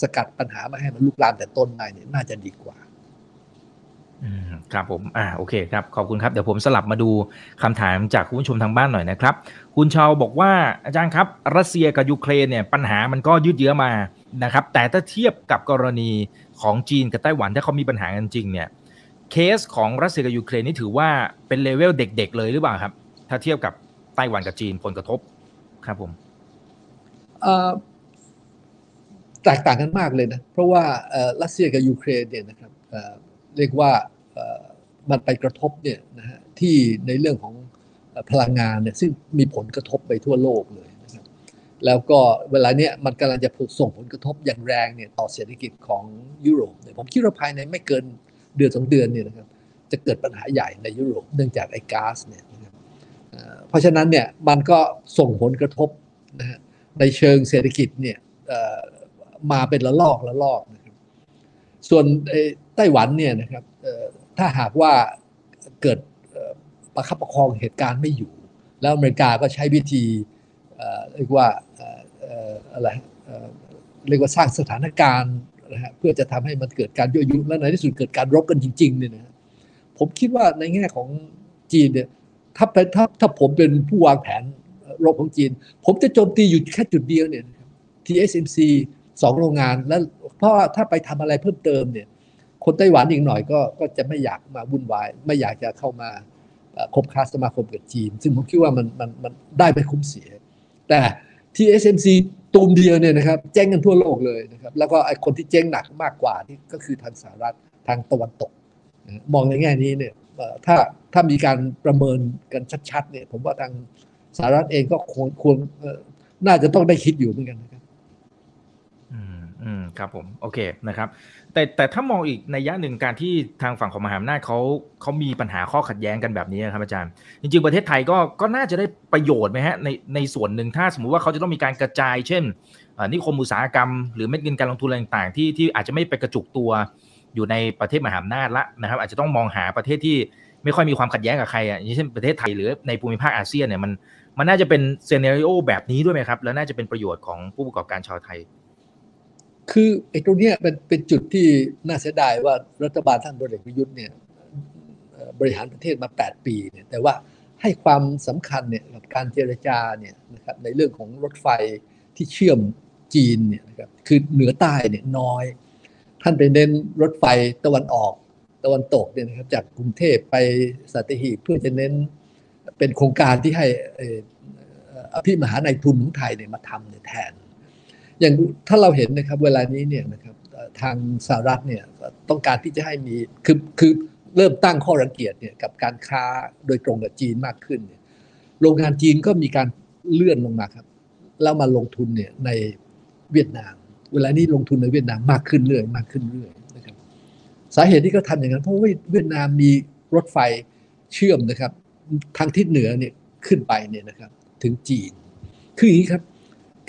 สกัดปัญหาไม่ให้มันลุกลามแต่ต้นได้เนี่ยน่าจะดีกว่าครับผม อ่า โอเคครับ ขอบคุณครับ เดี๋ยวผมสลับมาดูคำถามจากคุณผู้ชมทางบ้านหน่อยนะครับ คุณชาวบอกว่าอาจารย์ครับ รัสเซียกับยูเครนเนี่ยปัญหามันก็ยืดเยื้อมา นะครับ แต่ถ้าเทียบกับกรณี ของจีนกับไต้หวันถ้าเขามีปัญหากันจริงเนี่ยเคสของรัสเซียกับยูเครนนี่ถือว่าเป็นเลเวลเด็ก ๆ เลยหรือเปล่าครับ ถ้าเทียบกับไต้หวันกับจีนผลกระทบครับผมแตกต่างกันมากเลยนะ เพราะว่ารัสเซียกับยูเครนเนี่ยนะครับเรียกว่ามันไปกระทบเนี่ยนะฮะที่ในเรื่องของพลังงานเนี่ยซึ่งมีผลกระทบไปทั่วโลกเลย แล้วก็เวลาเนี้ยมันกำลังจะส่งผลกระทบอย่างแรงเนี่ยต่อเศรษฐกิจของยุโรปเนี่ยผมคิดว่าภายในไม่เกินเดือนสองเดือนเนี่ยนะครับจะเกิดปัญหาใหญ่ในยุโรปเนื่องจากไอ้ก๊าซเนี่ยนะครับเพราะฉะนั้นเนี่ยมันก็ส่งผลกระทบนะฮะในเชิงเศรษฐกิจเนี่ยมาเป็นละลอกละลอกนะครับส่วนไต้หวันเนี่ยนะครับถ้าหากว่าเกิดประคับประคองเหตุการณ์ไม่อยู่ แล้วอเมริกาก็ใช้วิธีเรียกว่า อะไรเรียกว่าสร้างสถานการณ์นะฮะเพื่อจะทำให้มันเกิดการยั่วยุและในที่สุดเกิดการรบกันจริงๆเนี่ยนะผมคิดว่าในแง่ของจีนเนี่ยถ้าเป็นถ้าถ้าผมเป็นผู้วางแผนรบของจีน ผมจะโจมตีอยู่แค่จุดเดียวเนี่ย TSMC สองโรงงานแล้วเพราะว่าถ้าไปทำอะไรเพิ่มเติมเนี่ย คนไต้หวันอีกหน่อยก็ก็จะไม่อยากมาวุ่นวาย ไม่อยากจะเข้ามาคบค้าสมาคมกับจีน ซึ่งผมคิดว่ามันมันมันได้ไม่คุ้มเสีย แต่ TSMC ตูมเดียวเนี่ยนะครับแจ้งกันทั่วโลกเลยนะครับแล้วก็ไอคนที่แจ้งหนักมากกว่าที่ก็คือทางสหรัฐทางตะวันตก มองในแง่นี้เนี่ยถ้าถ้ามีการประเมินกันชัดๆเนี่ยผมว่าทางสหรัฐเองก็ควรควรน่าจะต้องได้คิดอยู่เหมือนกันนะครับอืมอืมครับผม โอเคนะครับ แต่แต่ถ้ามองอีกในยะหนึ่งการที่ทางฝั่งของมหาอำนาจเขาเขามีปัญหาข้อขัดแย้งกันแบบนี้ครับอาจารย์ จริง ๆ ประเทศไทยก็ก็น่าจะได้ประโยชน์ไหมฮะในในส่วนหนึ่งถ้าสมมุติว่าเขาจะต้องมีการกระจาย เช่นนิคมอุตสาหกรรมหรือเม็ดเงินการลงทุนอะไรต่างๆที่ที่อาจจะไม่ไปกระจุกตัวอยู่ในประเทศมหาอำนาจละนะครับ อาจจะต้องมองหาประเทศที่ไม่ค่อยมีความขัดแย้งกับใครอะอย่างเช่นประเทศไทยหรือในภูมิภาคอาเซียนเนี่ยมันมันน่าจะเป็นเซเนริโอแบบนี้ด้วยไหมครับ แล้วน่าจะเป็นประโยชน์ของผู้ประกอบการชาวไทย คือไอ้ตรงเนี้ยเป็นเป็นจุดที่น่าเสียดายว่ารัฐบาลท่านพลเอกประยุทธ์เนี่ยบริหารประเทศมา 8 ปีเนี่ยแต่ว่าให้ความสำคัญเนี่ยกับการเจรจาเนี่ยนะครับในเรื่องของรถไฟที่เชื่อมจีนเนี่ยนะครับคือเหนือใต้เนี่ยน้อย ท่านไปเน้นรถไฟตะวันออกตะวันตกเนี่ยนะครับจากกรุงเทพไปสัตหีบเพื่อจะเน้นเป็นโครงการที่ให้อ่อเอ่ออภิมหาในทุนของไทยเนี่ยมาทำเนี่ยแทน อย่างถ้าเราเห็นนะครับเวลานี้เนี่ยนะครับทางสหรัฐเนี่ยต้องการที่จะให้มีคือคือเริ่มตั้งข้อรังเกียจเนี่ยกับการค้าโดยตรงกับจีนมากขึ้นเนี่ยโรงงานจีนก็มีการเลื่อนลงมาครับแล้วมาลงทุนเนี่ยในเวียดนาม เวลานี้ลงทุนในเวียดนามมากขึ้นเรื่อยมากขึ้นเรื่อยนะครับ สาเหตุที่เขาทำอย่างนั้นเพราะว่าเวียดนามมีรถไฟเชื่อมนะครับ ทางทิศเหนือเนี่ยขึ้นไปเนี่ยนะครับ ถึงจีน คืออย่างนี้ครับ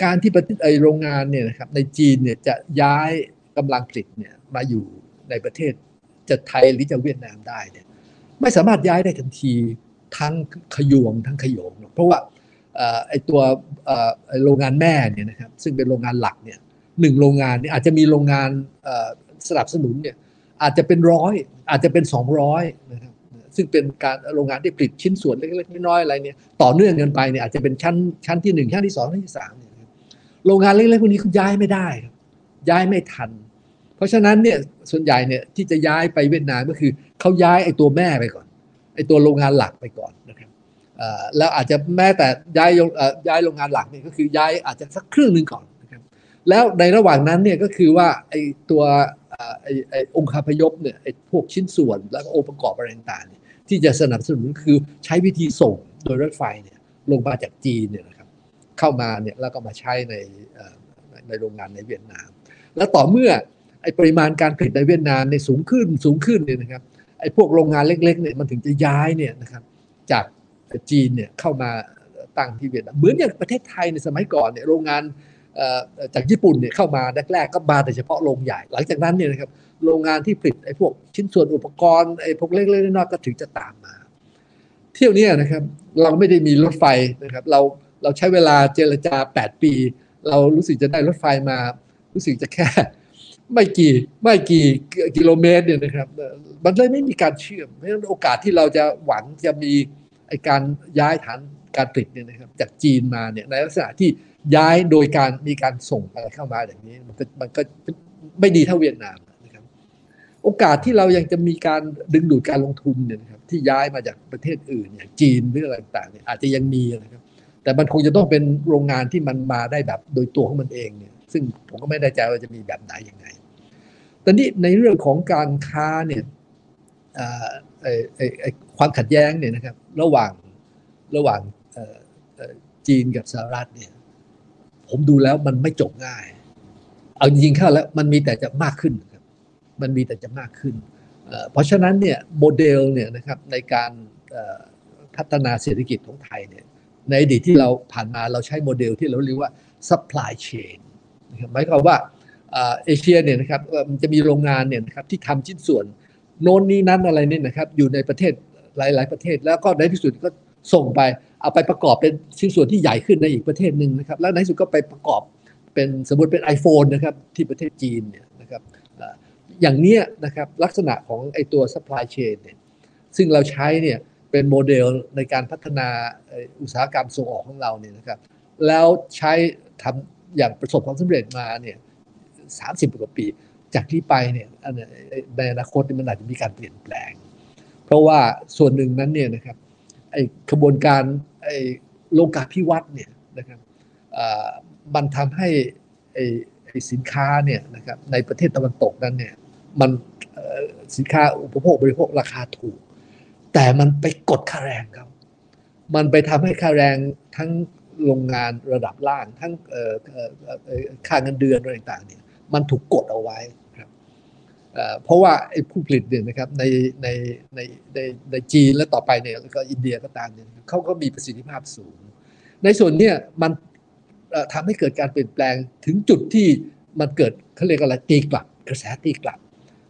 การที่ประเทศไอโรงงานเนี่ยนะครับในจีนเนี่ยจะย้ายกำลังผลิตเนี่ยมาอยู่ในประเทศจะไทยหรือจะเวียดนามได้เนี่ยไม่สามารถย้ายได้ทันทีทั้งขยวงทั้งขยงเพราะว่าไอตัวโรงงานแม่เนี่ยนะครับซึ่งเป็นโรงงานหลักเนี่ยหนึ่งโรงงานเนี่ยอาจจะมีโรงงานสนับสนุนเนี่ยอาจจะเป็นร้อยอาจจะเป็นสองร้อยนะครับซึ่งเป็นการโรงงานที่ผลิตชิ้นส่วนเล็กๆน้อยๆอะไรเนี่ยต่อเนื่องกันไปเนี่ยอาจจะเป็นชั้นชั้นที่หนึ่งชั้นที่สองชั้นที่สาม โรงงานเล็กๆพวกนี้เขาย้ายไม่ได้ครับย้ายไม่ทัน เพราะฉะนั้นเนี่ยส่วนใหญ่เนี่ยที่จะย้ายไปเวียดนามก็คือเขาย้ายไอ้ตัวแม่ไปก่อนไอ้ตัวโรงงานหลักไปก่อนนะครับแล้วอาจจะแม้แต่ย้ายย้ายโรงงานหลักเนี่ยก็คือย้ายอาจจะสักครึ่งหนึ่งก่อนนะครับแล้วในระหว่างนั้นเนี่ยก็คือว่าไอ้ตัวไอ้ไอ้องค์คาพยพเนี่ยไอ้พวกชิ้นส่วนแล้วก็องค์ประกอบอะไรต่างๆที่จะสนับสนุนคือใช้วิธีส่งโดยรถไฟเนี่ยลงมาจากจีนเนี่ย เข้ามาเนี่ยแล้วก็มาใช้ในในโรงงานในเวียดนาม แล้วต่อเมื่อไอปริมาณการผลิตในเวียดนามในสูงขึ้นสูงขึ้นเนี่ยนะครับไอ้พวกโรงงานเล็กๆเนี่ยมันถึงจะย้ายเนี่ยนะครับจากจีนเนี่ยเข้ามาตั้งที่เวียดนามเหมือนอย่างประเทศไทยในสมัยก่อนเนี่ยโรงงานจากญี่ปุ่นเนี่ยเข้ามาแรกๆก็มาแต่เฉพาะโรงใหญ่ หลังจากนั้นเนี่ยนะครับโรงงานที่ผลิตไอ้พวกชิ้นส่วนอุปกรณ์ไอ้พวกเล็กๆน้อยๆก็ถึงจะตามมา เที่ยวเนี้นะครับเราไม่ได้มีรถไฟนะครับเรา เราใช้เวลาเจรจา 8 ปี เรารู้สึกจะได้รถไฟมา รู้สึกจะแค่ ไม่กี่ไม่กี่กิโลเมตรเนี่ยนะครับ มันเลยไม่มีการเชื่อมเพราะฉะนั้นโอกาสที่เราจะหวังจะมีไอการย้ายฐานการผลิตเนี่ยนะครับจากจีนมาเนี่ยในลักษณะที่ย้ายโดยการมีการส่งอะไรเข้ามาอย่างนี้ มันก็มันก็ไม่ดีเท่าเวียดนามนะครับโอกาสที่เรายังจะมีการดึงดูดการลงทุนเนี่ยนะครับที่ย้ายมาจากประเทศอื่นอย่างจีนหรืออะไรต่างเนี่ยอาจจะยังมีนะครับ แต่มันคงจะต้องเป็นโรงงานที่มันมาได้แบบโดยตัวของมันเองเนี่ย ซึ่งผมก็ไม่แน่ใจว่าจะมีแบบไหนยังไงตอนนี้ในเรื่องของการค้าเนี่ยความขัดแย้งเนี่ยนะครับ ระหว่างระหว่างจีนกับสหรัฐเนี่ย ผมดูแล้วมันไม่จบง่าย เอาจริงๆเข้าแล้วมันมีแต่จะมากขึ้นครับ มันมีแต่จะมากขึ้น เพราะฉะนั้นเนี่ยโมเดลเนี่ยนะครับในการพัฒนาเศรษฐกิจของไทยเนี่ย ในอดีตที่เราผ่านมาเราใช้โมเดลที่เราเรียกว่า supply chain นะครับหมายความว่าเอเชียเนี่ยนะครับมันจะมีโรงงานเนี่ยนะครับที่ทำชิ้นส่วนโน้นนี้นั้นอะไรเนี่ยนะครับอยู่ในประเทศหลาย ๆ ประเทศ แล้วก็ในที่สุดก็ส่งไปเอาไปประกอบเป็นชิ้นส่วนที่ใหญ่ขึ้นในอีกประเทศหนึ่งนะครับ แล้วในที่สุดก็ไปประกอบเป็นสมมติเป็น iPhone นะครับที่ประเทศจีนเนี่ยนะครับนะครับอย่างเนี้ยนะครับลักษณะของไอตัว supply chain เนี่ยซึ่งเราใช้เนี่ย เป็นโมเดลในการพัฒนาอุตสาหกรรมส่งออกของเราเนี่ยนะครับ แล้วใช้ทำอย่างประสบความสำเร็จมาเนี่ยสามสิบกว่าปี จากที่ไปเนี่ยในอนาคตมันอาจจะมีการเปลี่ยนแปลง เพราะว่าส่วนหนึ่งนั้นเนี่ยนะครับไอ้กระบวนการไอ้โลกาภิวัตน์เนี่ยนะครับมันทำให้ไอ้สินค้าเนี่ยนะครับในประเทศตะวันตกนั้นเนี่ยมันสินค้าอุปโภคบริโภคราคาถูก แต่มันไปกดค่าแรงครับ มันไปทำให้ค่าแรงทั้งโรงงานระดับล่างทั้งค่าเงินเดือนอะไรต่างๆเนี่ยมันถูกกดเอาไว้ครับเพราะว่าไอ้ผู้ผลิตเนี่ยนะครับในในในในในจีนและต่อไปเนี่ยแล้วก็อินเดียก็ตามเนี่ยเขาก็มีประสิทธิภาพสูง ในส่วนเนี้ยมันทำให้เกิดการเปลี่ยนแปลงถึงจุดที่มันเกิดเขาเรียกอะไรตีกลับ กระแสตีกลับ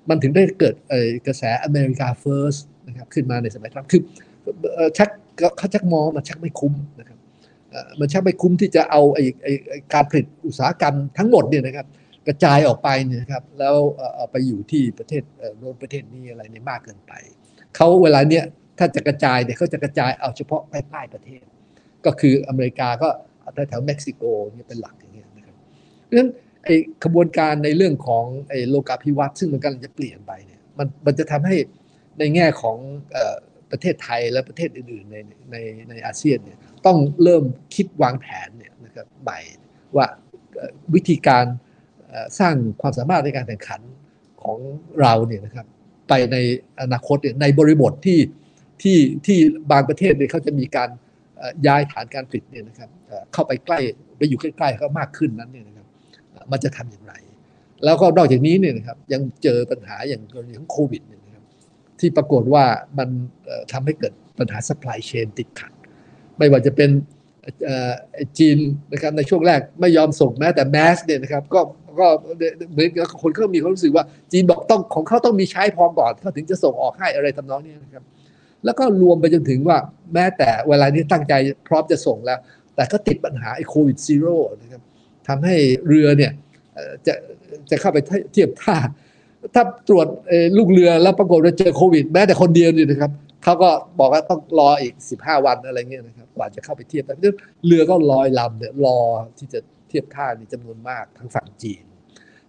มันถึงได้เกิดกระแสอเมริกาเฟิร์ส นะครับขึ้นมาในสมัยทรัมป์คือชักเขาชักมองมันชักไม่คุ้มนะครับมันชักไม่คุ้มที่จะเอาไอ้การผลิตอุตสาหกรรมทั้งหมดเนี่ยนะครับกระจายออกไปเนี่ยครับแล้วเอาไปอยู่ที่ประเทศโน้นประเทศนี้อะไรเนี่ยมากเกินไปเขาเวลาเนี้ยถ้าจะกระจายเนี่ยเขาจะกระจายเอาเฉพาะใกล้ประเทศ ก็คืออเมริกาก็แถวเม็กซิโกนี่เป็นหลักอย่างเงี้ยนะครับเพราะฉะนั้นไอ้ขบวนการในเรื่องของไอ้โลกาภิวัตน์ซึ่งมันกำลังจะเปลี่ยนไปเนี่ยมันมันจะทำให้ ในแง่ของประเทศไทยและประเทศอื่นๆในในในอาเซียนเนี่ยต้องเริ่มคิดวางแผนเนี่ยนะครับใหม่ว่าวิธีการสร้างความสามารถในการแข่งขันของเราเนี่ยนะครับไปในอนาคตเนี่ยในบริบทที่ที่ที่บางประเทศเนี่ยเขาจะมีการย้ายฐานการผลิตเนี่ยนะครับเข้าไปใกล้ไปอยู่ใกล้ๆเขามากขึ้นนั้นเนี่ยนะครับมันจะทำอย่างไร แล้วก็นอกจากนี้เนี่ยนะครับยังเจอปัญหาอย่างกรณีของโควิดเนี่ย ที่ปรากฏว่ามันทำให้เกิดปัญหา supply chain ติดขัด ไม่ว่าจะเป็นจีนนะครับในช่วงแรกไม่ยอมส่งแม้แต่แมสเนี่ยนะครับก็ก็เหมือนกับคนเขามีความรู้สึกว่าจีนบอกต้องของเขาต้องมีใช้พร้อมก่อนเขาถึงจะส่งออกให้อะไรทำนองนี้นะครับ แล้วก็รวมไปจนถึงว่าแม้แต่เวลานี้ตั้งใจพร้อมจะส่งแล้ว แต่ก็ติดปัญหาไอ้โควิดซีโร่นะครับทำให้เรือเนี่ยจะจะเข้าไปเทียบท่า ถ้าตรวจลูกเรือแล้วปรากฏว่าเจอโควิด แม้แต่คนเดียวนี่นะครับเขาก็บอกว่าต้องรออีก 15 วันอะไรเงี้ยนะครับกว่าจะเข้าไปเทียบแต่เรือก็ลอยลำเนี่ยรอที่จะเทียบท่านี่จำนวนมากทั้งฝั่งจีน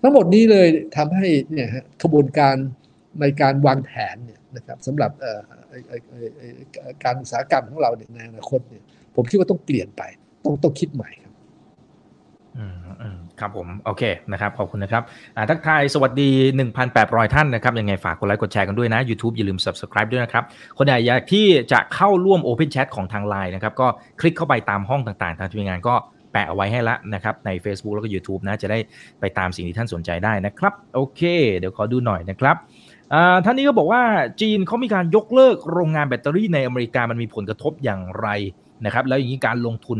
ทั้งหมดนี้เลยทำให้เนี่ยขบวนการในการวางแผนเนี่ยนะครับสำหรับการอุตสาหกรรมของเราเนี่ยในอนาคตเนี่ยผมคิดว่าต้องเปลี่ยนไป ต้องต้องคิดใหม่ครับ ครับผมโอเคนะครับขอบคุณนะครับทักทายสวัสดี 1,800 ท่านนะครับยังไงฝากกดไลค์กดแชร์กันด้วยนะ YouTube อย่าลืม Subscribe ด้วยนะครับ คนไหนอยากที่จะเข้าร่วม Open Chat ของทาง Line นะครับก็คลิกเข้าไปตามห้องต่างๆ ทางทีมงานก็แปะเอาไว้ให้ละนะครับใน Facebook แล้วก็ YouTube นะจะได้ไปตามสิ่งที่ท่านสนใจได้นะครับโอเค เดี๋ยวขอดูหน่อยนะครับท่านนี้ก็บอกว่าจีนเขามีการยกเลิกโรงงานแบตเตอรี่ในอเมริกามันมีผลกระทบอย่างไรนะครับแล้วอย่างนี้การลงทุน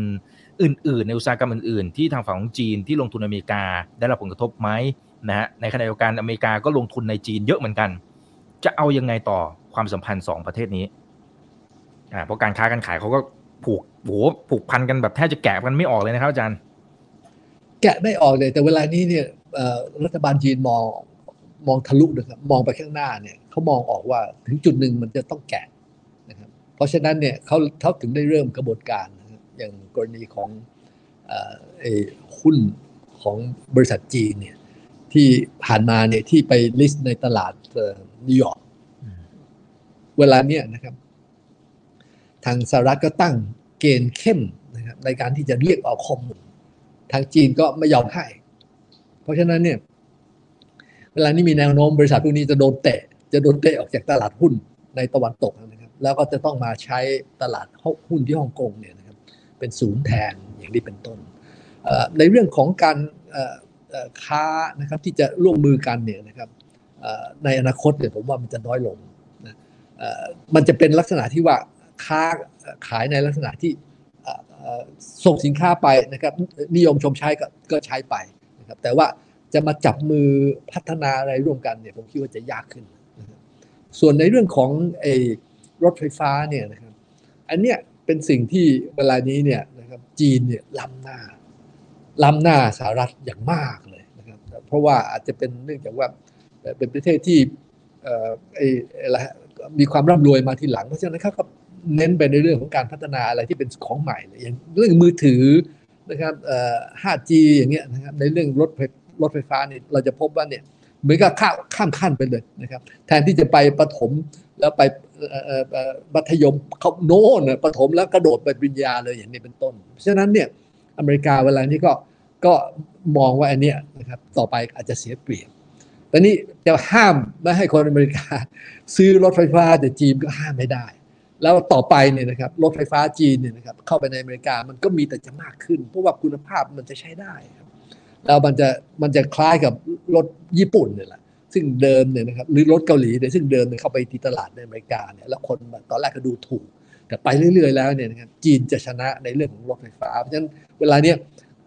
อื่นๆ ในอุตสาหกรรมอื่นๆ ที่ทางฝั่งของจีนที่ลงทุนอเมริกาได้รับผลกระทบไหมนะฮะในขณะเดียวกันอเมริกาก็ลงทุนในจีนเยอะเหมือนกัน จะเอายังไงต่อความสัมพันธ์สองประเทศนี้อ่าเพราะการค้าการขายเขาก็ผูกโหผูกพันกันแบบแทบจะแกะกันไม่ออกเลยนะครับอาจารย์ แกะไม่ออกเลย แต่เวลานี้เนี่ยรัฐบาลจีนมองมองทะลุนะครับมองไปข้างหน้าเนี่ยเขามองออกว่าถึงจุดหนึ่งมันจะต้องแกะนะครับเพราะฉะนั้นเนี่ยเขาเขาถึงได้เริ่มกระบวนการ อย่างกรณีของหุ้นของบริษัทจีนเนี่ยที่ผ่านมาเนี่ยที่ไป list ในตลาดนิวยอร์กเวลาเนี้ยนะครับ ทางสหรัฐก็ตั้งเกณฑ์เข้มนะครับในการที่จะเรียกเอาข้อมูลทางจีนก็ไม่ยอมให้ เพราะฉะนั้นเนี่ย เวลานี้มีแนวโน้มบริษัทพวกนี้จะโดนเตะ จะโดนเตะออกจากตลาดหุ้นในตะวันตกนะครับ แล้วก็จะต้องมาใช้ตลาดหุ้นที่ฮ่องกงเนี่ยนะครับ เป็นศูนย์แทนอย่างนี้เป็นต้น ในเรื่องของการค้านะครับที่จะร่วมมือกันเนี่ยนะครับในอนาคตเนี่ยผมว่ามันจะน้อยลงนะมันจะเป็นลักษณะที่ว่าค้าขายในลักษณะที่ส่งสินค้าไปนะครับนิยมชมใช้ก็ใช้ไปนะครับแต่ว่าจะมาจับมือพัฒนาอะไรร่วมกันเนี่ยผมคิดว่าจะยากขึ้น ส่วนในเรื่องของไอ้รถไฟฟ้าเนี่ยนะครับอันเนี้ย เป็นสิ่งที่เวลานี้เนี่ยนะครับจีนเนี่ยล้ำหน้าล้ำหน้าสหรัฐอย่างมากเลยนะครับ เพราะว่าอาจจะเป็นเนื่องจากว่าเป็นประเทศที่ไอ้อะไรมีความร่ำรวยมาทีหลัง เพราะฉะนั้นเขาก็เน้นไปในเรื่องของการพัฒนาอะไรที่เป็นของใหม่อย่างเรื่องมือถือนะครับเอ่อ 5G อย่างเงี้ยนะครับในเรื่องรถรถไฟฟ้าเนี่ยเราจะพบว่าเนี่ย เหมือนกับข้ามข้ามขั้นไปเลยนะครับ แทนที่จะไปประถมแล้วไปมัธยมเขาโน่นประถมแล้วกระโดดไปปริญญาเลยอย่างนี้เป็นต้นเพราะฉะนั้นเนี่ยอเมริกาเวลานี้ก็ก็มองว่าอันเนี้ยนะครับต่อไปอาจจะเสียเปรียบแต่นี่จะห้ามไม่ให้คนอเมริกา ซื้อรถไฟฟ้าแต่จีนก็ห้ามไม่ได้ แล้วต่อไปเนี่ยนะครับรถไฟฟ้าจีนเนี่ยนะครับเข้าไปในอเมริกามันก็มีแต่จะมากขึ้น เพราะว่าคุณภาพมันจะใช้ได้ครับ แล้วมันจะมันจะคล้ายกับรถญี่ปุ่นเนี่ยแหละซึ่งเดิมเนี่ยนะครับหรือรถเกาหลีเนี่ยซึ่งเดิมเนี่ยเข้าไปที่ตลาดในอเมริกาเนี่ยแล้วคนตอนแรกก็ดูถูก แต่ไปเรื่อย ๆ แล้วเนี่ยนะครับจีนจะชนะในเรื่องของรถไฟฟ้า เพราะฉะนั้นเวลาเนี้ย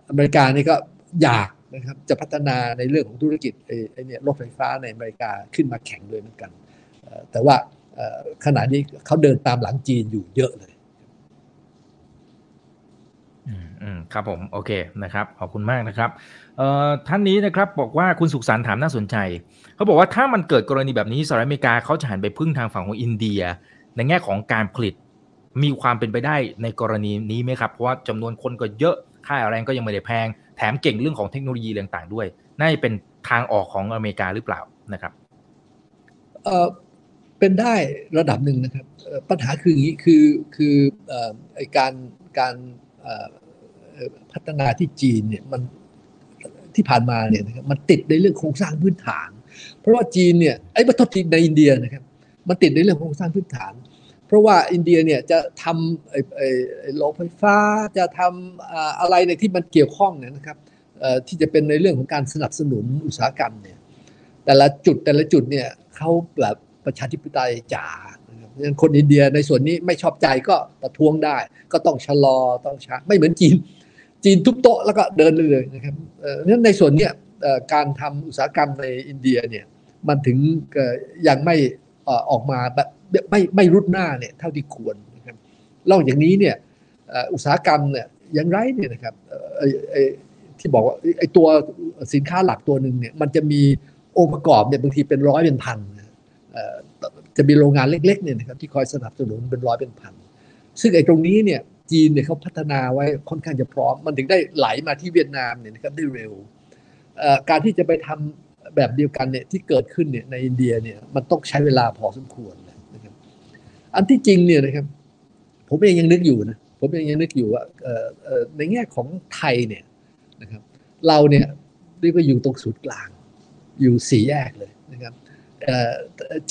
อเมริกานี่ก็อยากนะครับจะพัฒนาในเรื่องของธุรกิจไอ้เนี่ยรถไฟฟ้าในอเมริกาขึ้นมาแข่งด้วยเหมือนกัน แต่ว่าขณะนี้เขาเดินตามหลังจีนอยู่เยอะเลยอืมครับผมโอเคนะครับขอบคุณมากนะครับ ท่านนี้นะครับบอกว่าคุณสุขสันต์ถามน่าสนใจ เขาบอกว่าถ้ามันเกิดกรณีแบบนี้สหรัฐอเมริกาเขาจะหันไปพึ่งทางฝั่งของอินเดีย ในแง่ของการผลิตมีความเป็นไปได้ในกรณีนี้ไหมครับ เพราะว่าจำนวนคนก็เยอะค่าแรงก็ยังไม่ได้แพง แถมเก่งเรื่องของเทคโนโลยีต่างๆด้วยน่าจะเป็นทางออกของอเมริกาหรือเปล่านะครับเออเป็นได้ระดับหนึ่งนะครับ ปัญหาคืออย่างนี้คือคือไอการการพัฒนาที่จีนเนี่ยมัน ที่ผ่านมาเนี่ยนะครับมันติดในเรื่องโครงสร้างพื้นฐาน เพราะว่าจีนเนี่ยไอ้ประเทศในอินเดียนะครับมันติดในเรื่องโครงสร้างพื้นฐาน เพราะว่าอินเดียเนี่ยจะทำไอ้ไอ้โรงไฟฟ้าจะทำอะไรในที่มันเกี่ยวข้องเนี่ยนะครับที่จะเป็นในเรื่องของการสนับสนุนอุตสาหกรรมเนี่ยแต่ละจุดแต่ละจุดเนี่ยเขาแบบประชาธิปไตยจ๋านะครับคนอินเดียในส่วนนี้ไม่ชอบใจก็ประท้วงได้ ก็ต้องชะลอต้องช้าไม่เหมือนจีน จีนทุบโต๊ะแล้วก็เดินเลยนะครับเนั้นในส่วนนี้การทำอุตสาหกรรมในอินเดียเนี่ยมันถึงยังไม่ออกมาแบบไม่ไม่รุดหน้าเนี่ยเท่าที่ควรนะครับนอกจากนี้เนี่ยอุตสาหกรรมเนี่ยย่างไรเนี่ยนะครับที่บอกว่าไอ้ตัวสินค้าหลักตัวหนึ่งเนี่ยมันจะมีองค์ประกอบเนี่ยบางทีเป็นร้อยเป็นพันจะมีโรงงานเล็กๆเนี่ยนะครับที่คอยสนับสนุนเป็นร้อยเป็นพัน ซึ่งไอ้ตรงนี้เนี่ย จีนเนี่ยเขาพัฒนาไว้ค่อนข้างจะพร้อม มันถึงได้ไหลมาที่เวียดนามเนี่ยนะครับได้เร็วการที่จะไปทำแบบเดียวกันเนี่ยที่เกิดขึ้นเนี่ยในอินเดียเนี่ยมันต้องใช้เวลาพอสมควรนะครับ อันที่จริงเนี่ยนะครับ ผมเองยังนึกอยู่นะผมเองยังนึกอยู่ว่าในแง่ของไทยเนี่ยนะครับ เราเนี่ยเรียกว่าอยู่ตรงศูนย์กลาง อยู่สี่แยกเลยนะครับ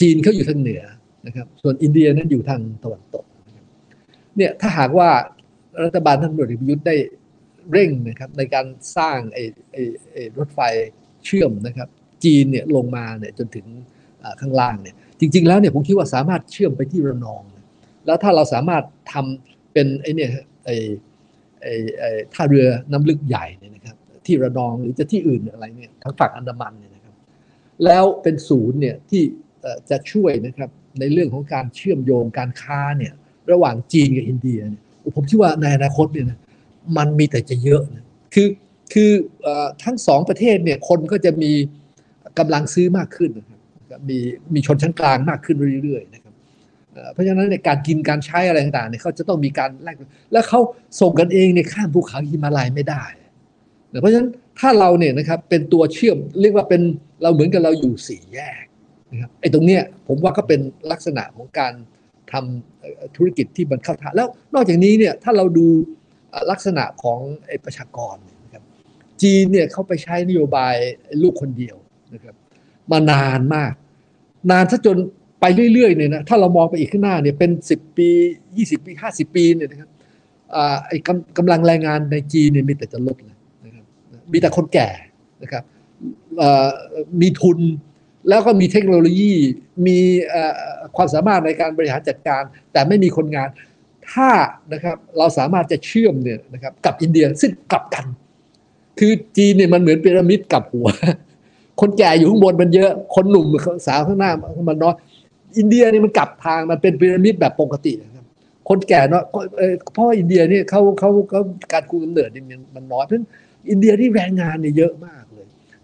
จีนเขาอยู่ทางเหนือนะครับ ส่วนอินเดียนั้นอยู่ทางตะวันตก เนี่ยถ้าหากว่ารัฐบาลท่านพลเอกประยุทธ์ได้เร่งนะครับในการสร้างไอ้ไอ้ไอ้รถไฟเชื่อมนะครับ จีนเนี่ยลงมาเนี่ยจนถึงข้างล่างเนี่ยจริง ๆ แล้วเนี่ยผมคิดว่าสามารถเชื่อมไปที่ระนอง แล้วถ้าเราสามารถทำเป็นไอ้เนี่ยไอ้ไอ้ไอ้ท่าเรือน้ำลึกใหญ่เนี่ยนะครับที่ระนองหรือจะที่อื่นอะไรเนี่ยทั้งฝั่งอันดามันเนี่ยนะครับ แล้วเป็นศูนย์เนี่ยที่จะช่วยนะครับในเรื่องของการเชื่อมโยงการค้าเนี่ย ระหว่างจีนกับอินเดียเนี่ยผมคิดว่าในอนาคตเนี่ยนะมันมีแต่จะเยอะนะคือคือทั้งสองประเทศเนี่ยคนก็จะมีกำลังซื้อมากขึ้นนะครับมีมีชนชั้นกลางมากขึ้นเรื่อยๆนะครับเพราะฉะนั้นในการกินการใช้อะไรต่างๆเนี่ยเขาจะต้องมีการแลกแล้วเขาส่งกันเองในข้ามภูเขาหิมาลัยไม่ได้เพราะฉะนั้นถ้าเราเนี่ยนะครับเป็นตัวเชื่อมเรียกว่าเป็นเราเหมือนกับเราอยู่สี่แยกนะครับไอ้ตรงเนี้ยผมว่าก็เป็นลักษณะของการ ทำธุรกิจที่มันเข้าท่าแล้วนอกจากนี้เนี่ยถ้าเราดูลักษณะของประชากรนะครับจีนเนี่ยเขาไปใช้นโยบายลูกคนเดียวนะครับมานานมาก นานซะจนไปเรื่อยๆเนี่ยนะถ้าเรามองไปอีกข้างหน้าเนี่ยเป็น 10 ปี 20 ปี 50 ปีเนี่ยนะครับไอ้กำลังแรงงานในจีนเนี่ยมีแต่จะลดเลยนะครับมีแต่คนแก่นะครับมีทุน แล้วก็มีเทคโนโลยี มีความสามารถในการบริหารจัดการ แต่ไม่มีคนงาน ถ้านะครับเราสามารถจะเชื่อมเนี่ยนะครับกับอินเดียซึ่งกลับกัน คือจีนเนี่ยมันเหมือนพีระมิดกับหัว คนแก่อยู่ข้างบนมันเยอะ คนหนุ่มสาวข้างหน้ามันน้อยอินเดียนี่มันกลับทางมันเป็นพีระมิดแบบปกตินะครับคนแก่เนาะเพราะอินเดียนี่เขาเขาเขาการคุมกำเนิดนี่มันน้อยเพราะอินเดียที่แรงงานเนี่ยเยอะมาก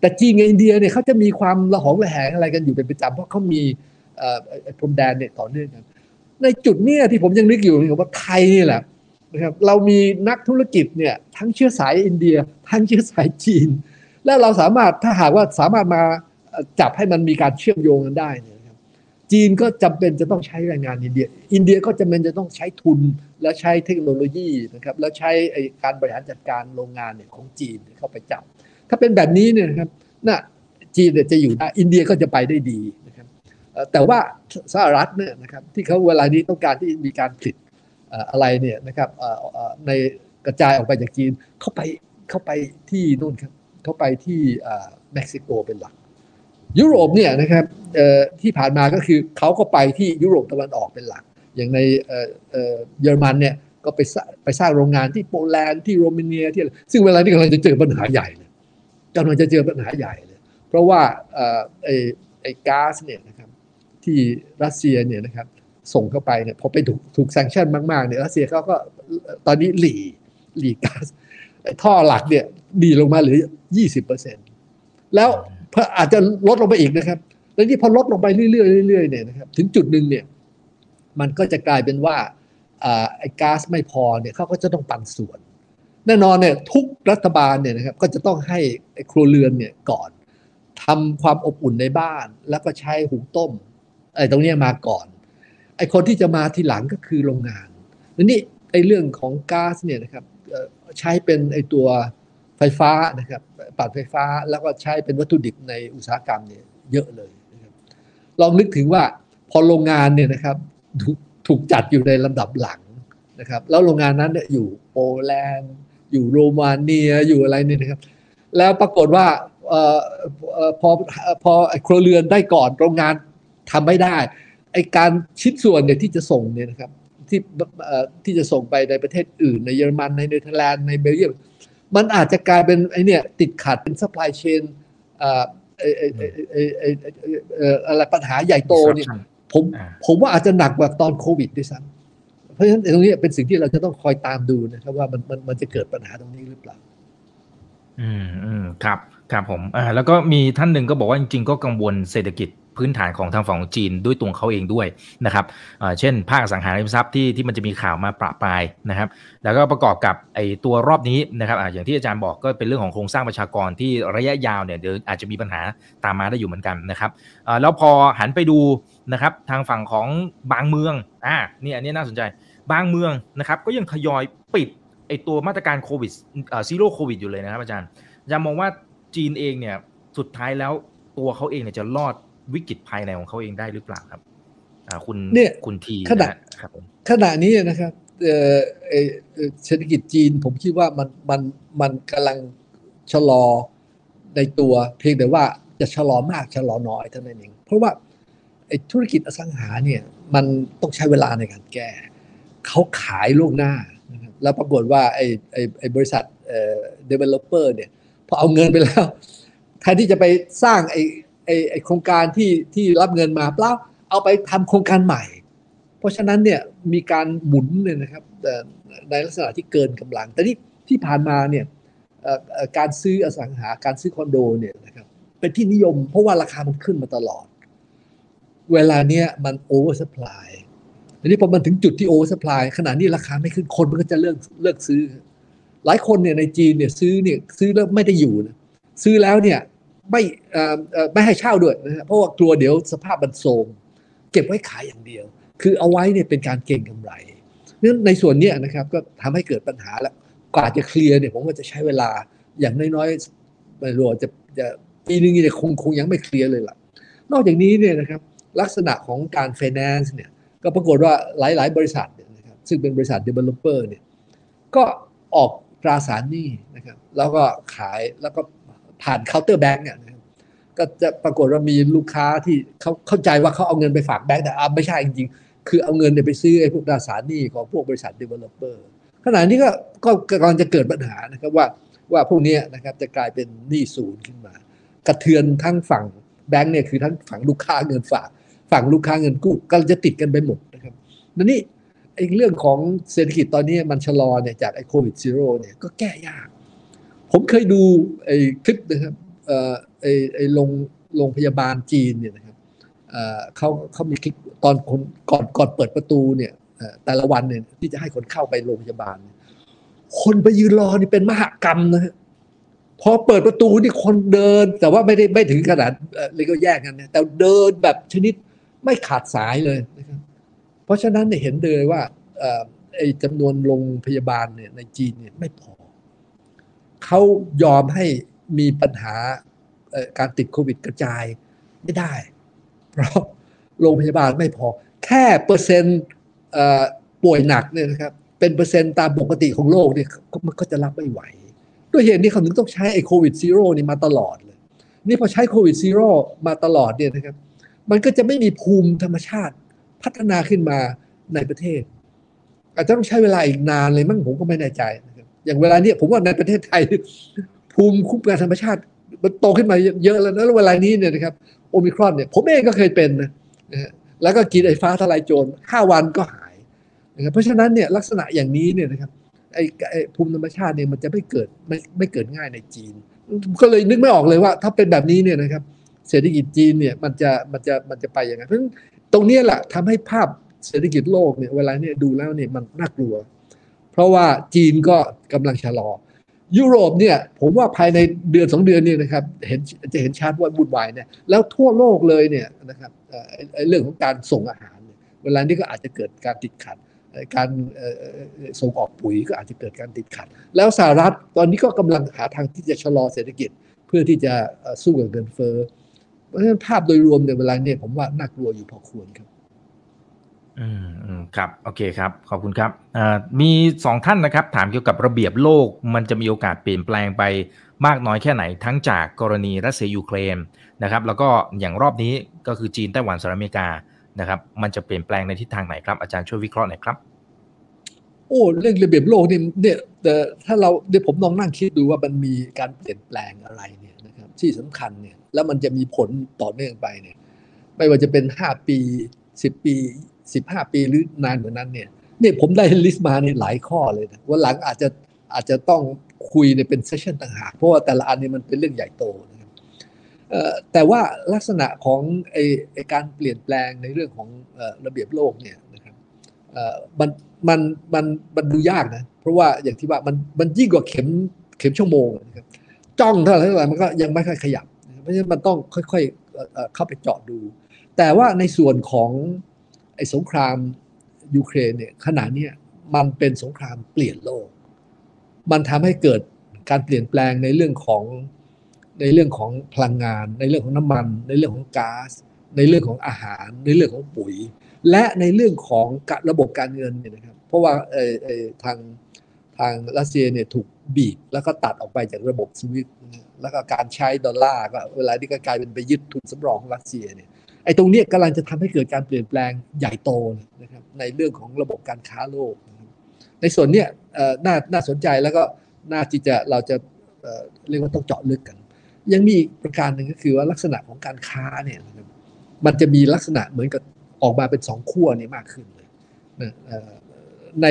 แต่จีนกับอินเดียเนี่ยเขาจะมีความระหองระแหงอะไรกันอยู่เป็นประจำเพราะเขามีพรมแดนเนี่ยต่อเนื่องกันในจุดเนี้ยที่ผมยังนึกอยู่นะครับว่าไทยนี่แหละนะครับเรามีนักธุรกิจเนี่ยทั้งเชื้อสายอินเดีย ทั้งเชื้อสายจีน และเราสามารถถ้าหากว่าสามารถมาจับให้มันมีการเชื่อมโยงกันได้เนี่ยนะครับจีนก็จำเป็นจะต้องใช้แรงงานอินเดีย อินเดียก็จำเป็นจะต้องใช้ทุนและใช้เทคโนโลยีนะครับแล้วใช้การบริหารจัดการโรงงานเนี่ยของจีนเข้าไปจับ ถ้าเป็นแบบนี้เนี่ยนะครับน่ะจีนจะอยู่ได้อินเดียก็จะไปได้ดีนะครับแต่ว่าสหรัฐเนี่ยนะครับที่เขาเวลานี้ต้องการที่มีการผลิตอะไรเนี่ยนะครับในกระจายออกไปจากจีนเข้าไปเข้าไปที่นู่นครับเข้าไปที่เม็กซิโกเป็นหลัก ยุโรปเนี่ยนะครับที่ผ่านมาก็คือเขาก็ไปที่ยุโรปตะวันออกเป็นหลัก อย่างในเยอรมันเนี่ยก็ไปสร้างไปสร้างโรงงานที่โปแลนด์ที่โรมาเนียที่อะไรซึ่งเวลานี้กำลังจะเจอปัญหาใหญ่เล กำลังจะเจอปัญหาใหญ่เลย เพราะว่าไอ้ไอ้ก๊าซเนี่ยนะครับที่รัสเซียเนี่ยนะครับส่งเข้าไปเนี่ยพอไปถูกถูกแซงชั่นมากๆเนี่ยรัสเซียเขาก็ตอนนี้หลีหลีก๊าซท่อหลักเนี่ยดีลงมาเหลือยี่สิบเปอร์เซ็นต์แล้วอาจจะลดลงไปอีกนะครับ แล้วนี่พอลดลงไปเรื่อยๆเรื่อยๆเนี่ยนะครับถึงจุดหนึ่งเนี่ยมันก็จะกลายเป็นว่าไอ้ก๊าซไม่พอเนี่ยเขาก็จะต้องปันส่วน แน่นอนเนี่ยทุกรัฐบาลเนี่ยนะครับก็จะต้องให้ครัวเรือนเนี่ยก่อนทำความอบอุ่นในบ้าน แล้วก็ใช้หุงต้มไอ้ตรงนี้มาก่อนไอ้คนที่จะมาทีหลังก็คือโรงงานแล้วนี่ไอ้เรื่องของก๊าซเนี่ยนะครับใช้เป็นไอ้ตัวไฟฟ้านะครับปั่นไฟฟ้าแล้วก็ใช้เป็นวัตถุดิบในอุตสาหกรรมเนี่ยเยอะเลยนะครับลองนึกถึงว่าพอโรงงานเนี่ยนะครับถูกถูกจัดอยู่ในลำดับหลังนะครับแล้วโรงงานนั้นอยู่โปแลนด์ อยู่โรมาเนียอยู่อะไรเนี่ยนะครับ แล้วปรากฏว่าเอ่อเอ่อพอพอไอ้ครัวเรือนได้ก่อนโรงงานทำไม่ได้ไอ้การชิ้นส่วนเนี่ยที่จะส่งเนี่ยนะครับที่เอ่อที่จะส่งไปในประเทศอื่น ในเยอรมันในเนเธอร์แลนด์ในเบลเยียมมันอาจจะกลายเป็นไอ้เนี่ยติดขัดเป็น supply chain เอ่อไอ้ไอ้ไอ้ไอ้ไอ้ไอ้เอ่ออะไรปัญหาใหญ่โตเนี่ยผมอ่าผมว่าอาจจะหนักกว่าตอนโควิดด้วยซ้ำ เพราะฉะนั้นตรงนี้เป็นสิ่งที่เราจะต้องคอยตามดูนะครับ ว่ามันมันมันจะเกิดปัญหาตรงนี้หรือเปล่า อืมอืมครับครับผมอ่าแล้วก็มีท่านหนึ่งก็บอกว่าจริงๆ ก็กังวลเศรษฐกิจพื้นฐานของทางฝั่งจีนด้วยตัวเขาเองด้วยนะครับอ่าเช่น ภาคสังหาริมทรัพย์ที่ที่มันจะมีข่าวมาประปรายนะครับ แล้วก็ประกอบกับไอ้ตัวรอบนี้นะครับอ่าอย่างที่อาจารย์บอกก็เป็นเรื่องของโครงสร้างประชากรที่ระยะยาวเนี่ยเดี๋ยวอาจจะมีปัญหาตามมาได้อยู่เหมือนกันนะครับอ่าแล้วพอหันไปดูนะครับทางฝั่งของบางเมือง อ่านี่อันนี้น่าสนใจบางเมืองนะครับก็ยังทยอยปิดไอตัวมาตรการโควิดซีโร่โควิดอยู่เลยนะครับอาจารย์อาจารย์มองว่าจีนเองเนี่ยสุดท้ายแล้วตัวเขาเองเนี่ยจะรอดวิกฤตภายในของเขาเองได้หรือเปล่าครับอ่าคุณเนี่ยคุณทีขณะฮครับผมขณะนี้นะครับเอ่อเอ่อเอ่อเศรษฐกิจจีนผมคิดว่ามันมันมันกำลังชะลอในตัวเพียงแต่ว่าจะชะลอมากชะลอน้อยเท่านั้นเองเพราะว่าไอ้ธุรกิจอสังหาเนี่ย มันต้องใช้เวลาในการแก้เขาขายล่วงหน้านะครับแล้วปรากฏว่าไอ้ไอ้ไอ้บริษัทเอ่อ developer เนี่ยพอเอาเงินไปแล้วแทนที่จะไปสร้างไอ้ไอ้ไอ้โครงการที่ที่รับเงินมาเปล่าเอาไปทำโครงการใหม่ เพราะฉะนั้นเนี่ยมีการหมุนเนี่ยนะครับในลักษณะที่เกินกำลัง แต่ที่ที่ผ่านมาเนี่ยการซื้ออสังหาการซื้อคอนโดเนี่ยนะครับเป็นที่นิยมเพราะว่าราคามันขึ้นมาตลอด เวลาเนี้ยมันโอเวอร์สป라이ทีนี้พอมันถึงจุดที่โอเวอร์สป라이ขณะนี้ราคาไม่ขึ้นคนมันก็จะเลิกเลิกซื้อ หลายคนเนี่ยในจีนเนี่ยซื้อเนี่ยซื้อแล้วไม่ได้อยู่นะซื้อแล้วเนี่ยไม่เอ่อเอ่อไม่ให้เช่าด้วยนะฮะเพราะว่ากลัวเดี๋ยวสภาพมันโทรมเก็บไว้ขายอย่างเดียว คือเอาไว้เนี่ยเป็นการเก็งกำไรนั้นในส่วนเนี้ยนะครับก็ทำให้เกิดปัญหาแล้วกว่าจะเคลียร์เนี่ยผมว่าจะใช้เวลาอย่างน้อยๆไม่รู้ว่าจะจะปีนึงเนี่ยคงคงยังไม่เคลียร์เลยล่ะ นอกจากนี้เนี่ยนะครับ ลักษณะของการ finance เนี่ยก็ปรากฏว่าหลาย ๆ บริษัทเนี่ยนะครับซึ่งเป็นบริษัท developer เนี่ยก็ออกตราสารหนี้นะครับแล้วก็ขายแล้วก็ผ่านเคาน์เตอร์แบงก์เนี่ยก็จะปรากฏว่ามีลูกค้าที่เขาเข้าใจว่าเขาเอาเงินไปฝากแบงก์แต่อะไม่ใช่จริงๆ คือเอาเงินไปซื้อไอ้พวกตราสารหนี้ของพวกบริษัท developer ขณะนี้ก็ก็กำลังจะเกิดปัญหานะครับว่าว่าพวกนี้นะครับจะกลายเป็นหนี้ศูนย์ขึ้นมา กระเทือนทั้งฝั่งแบงก์เนี่ยคือทั้งฝั่งลูกค้าเงินฝาก ฝั่งลูกค้าเงินกู้ก็จะติดกันไปหมดนะครับนั่นนี่ไอ้เรื่องของเศรษฐกิจตอนนี้มันชะลอเนี่ยจากไอ้โควิดซีโร่เนี่ยก็แก้ยาก ผมเคยดูไอ้คลิปนะครับเอ่อไอไอโรงโรงพยาบาลจีนเนี่ยนะครับเอ่อเขาเขามีคลิปตอนคนก่อนก่อนเปิดประตูเนี่ยแต่ละวันเนี่ยที่จะให้คนเข้าไปโรงพยาบาล คนไปยืนรอนี่เป็นมหกรรมนะฮะพอเปิดประตูนี่คนเดิน แต่ว่าไม่ได้ไม่ถึงขนาดอ่อเลยก็แยกกันนะแต่เดินแบบชนิด ไม่ขาดสายเลยนะครับเพราะฉะนั้นเห็นเลยว่าไอ้จำนวนโรงพยาบาลเนี่ยในจีนเนี่ยไม่พอ เขายอมให้มีปัญหาการติดโควิดกระจายไม่ได้ เพราะโรงพยาบาลไม่พอ แค่เปอร์เซ็นต์ป่วยหนักเนี่ยนะครับเป็นเปอร์เซ็นต์ตามปกติของโลกเนี่ยมันก็จะรับไม่ไหว ด้วยเหตุนี้เขาถึงต้องใช้ไอ้โควิด zero นี่มาตลอดเลย นี่พอใช้โควิด zero มาตลอดเนี่ยนะครับ มันก็จะไม่มีภูมิธรรมชาติพัฒนาขึ้นมาในประเทศ อาจจะต้องใช้เวลาอีกนานเลยมั้งผมก็ไม่แน่ใจ อย่างเวลาเนี้ยผมว่าในประเทศไทย ภูมิคุ้มกันธรรมชาติ มันโตขึ้นมาเยอะแล้วนะแล้วเวลานี้เนี่ยนะครับโอมิครอนเนี่ยผมเองก็เคยเป็นนะนะฮะแล้วก็กินไอ้ฟ้าทลายโจรห้าวันก็หายนะครับเพราะฉะนั้นเนี่ยลักษณะอย่างนี้เนี่ยนะครับไอ้ไอ้ภูมิธรรมชาติเนี่ยมันจะไม่เกิดไม่ไม่เกิดง่ายในจีน ก็เลยนึกไม่ออกเลยว่า ถ้าเป็นแบบนี้เนี่ยนะครับ เศรษฐกิจจีนเนี่ยมันจะมันจะมันจะไปยังไงเพราะฉะนั้นตรงนี้แหละทำให้ภาพเศรษฐกิจโลกเนี่ยเวลาเนี่ยดูแล้วเนี่ยมันน่ากลัว เพราะว่าจีนก็กำลังชะลอ ยุโรปเนี่ยผมว่าภายในเดือนสองเดือนเนี่ยนะครับเห็นจะเห็นชัดว่าบุญวายเนี่ยแล้วทั่วโลกเลยเนี่ยนะครับเอ่อไอเรื่องของการส่งอาหารเนี่ยเวลานี้ก็อาจจะเกิดการติดขัดการส่งออกปุ๋ยก็อาจจะเกิดการติดขัด แล้วสหรัฐตอนนี้ก็กำลังหาทางที่จะชะลอเศรษฐกิจ เพื่อที่จะสู้กับเงินเฟ้อ เพราะฉะนั้นภาพโดยรวมในยเวลาเนี่ยผมว่าน่ากลัวอยู่พอควรครับอืมอืมครับ โอเคครับ ขอบคุณครับอ่ามีสองท่านนะครับ ถามเกี่ยวกับระเบียบโลก มันจะมีโอกาสเปลี่ยนแปลงไปมากน้อยแค่ไหน ทั้งจากกรณีรัสเซียยูเครนนะครับ แล้วก็อย่างรอบนี้ก็คือจีนไต้หวันสหรัฐอเมริกานะครับ มันจะเปลี่ยนแปลงในทิศทางไหนครับ อาจารย์ช่วยวิเคราะห์หน่อยครับ โอ้เรื่องระเบียบโลกนี่เนี่ยแต่ถ้าเราเดี๋ยวผมลองนั่งคิดดูว่ามันมีการเปลี่ยนแปลงอะไรเนี่ยนะครับ ที่สำคัญเนี่ย แล้วมันจะมีผลต่อเนื่องไปเนี่ย ไม่ว่าจะเป็น5ปี10ปี15ปีหรือนานกว่านั้นเนี่ยนี่ผมได้ลิสต์มาเนี่ยหลายข้อเลยนะวันหลังอาจจะอาจจะต้องคุยในเป็นเซสชันต่างหากเพราะว่าแต่ละอันนี่มันเป็นเรื่องใหญ่โตนะครับแต่ว่าลักษณะของไอไอการเปลี่ยนแปลงในเรื่องของระเบียบโลกเนี่ยนะครับมันมันมันมันดูยากนะ เพราะว่าอย่างที่ว่ามันมันยิ่งกว่าเข็มเข็มชั่วโมงนะครับจ้องเท่าไหร่เท่าไหร่มันก็ยังไม่ค่อยขยับ เพราะฉะนั้นมันต้องค่อยๆเข้าไปเจาะดู แต่ว่าในส่วนของไอ้สงครามยูเครนเนี่ยขณะนี้มันเป็นสงครามเปลี่ยนโลก มันทำให้เกิดการเปลี่ยนแปลงในเรื่องของในเรื่องของพลังงาน ในเรื่องของน้ำมัน ในเรื่องของก๊าซในเรื่องของอาหาร ในเรื่องของปุ๋ย และในเรื่องของระบบการเงินเนี่ยนะครับ เพราะว่าทางทางรัสเซียเนี่ยถูกบีบแล้วก็ตัดออกไปจากระบบสวิต แล้วก็การใช้ดอลลาร์ก็เวลาที่ก็กลายเป็นไปยึดทุนสำรองของรัสเซียเนี่ยไอ้ตรงเนี้ยกำลังจะทำให้เกิดการเปลี่ยนแปลงใหญ่โตนะครับในเรื่องของระบบการค้าโลก ในส่วนเนี้ยน่าน่าสนใจแล้วก็น่าที่จะเราจะเรียกว่าต้องเจาะลึกกัน ยังมีประการหนึ่งก็คือว่าลักษณะของการค้าเนี่ยมันจะมีลักษณะเหมือนกับออกมาเป็นสองขั้วนี่มากขึ้นเลยใน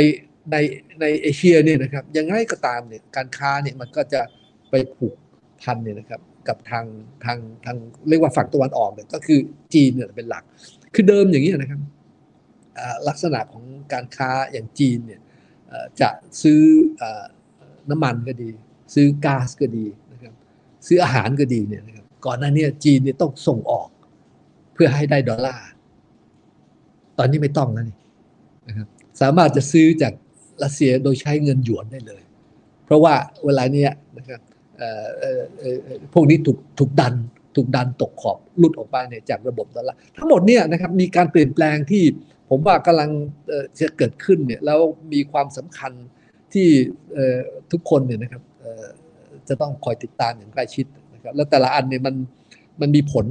ในในเอเชียเนี่ยนะครับยังไงก็ตามเนี่ยการค้าเนี่ยมันก็จะไปผูก พันเนี่ยนะครับกับทางทางทางเรียกว่าฝั่งตะวันออกเนี่ยก็คือจีนเนี่ยเป็นหลัก คือเดิมอย่างนี้นะครับลักษณะของการค้าอย่างจีนเนี่ยจะซื้ออ่าน้ำมันก็ดี ซื้อก๊าซก็ดีนะครับซื้ออาหารก็ดีเนี่ยนะครับก่อนหน้านี้จีนเนี่ยต้องส่งออกเพื่อให้ได้ดอลลาร์ตอนนี้ไม่ต้องแล้วนี่นะครับสามารถจะซื้อจากรัสเซียโดยใช้เงินหยวนได้เลย เพราะว่าเวลาเนี้ยนะครับ เอ่อเอ่อเอ่อพวกนี้ถูกถูกดัน ถูกดันตกขอบลุดออกไปเนี่ยจากระบบดอลลาร์ทั้งหมดเนี่ยนะครับมีการเปลี่ยนแปลงที่ผมว่ากำลังจะเกิดขึ้นเนี่ยแล้วมีความสำคัญที่เอ่อทุกคนเนี่ยนะครับเอ่อจะต้องคอยติดตามอย่างใกล้ชิดนะครับแล้วแต่ละอันเนี่ยมันมันมีผล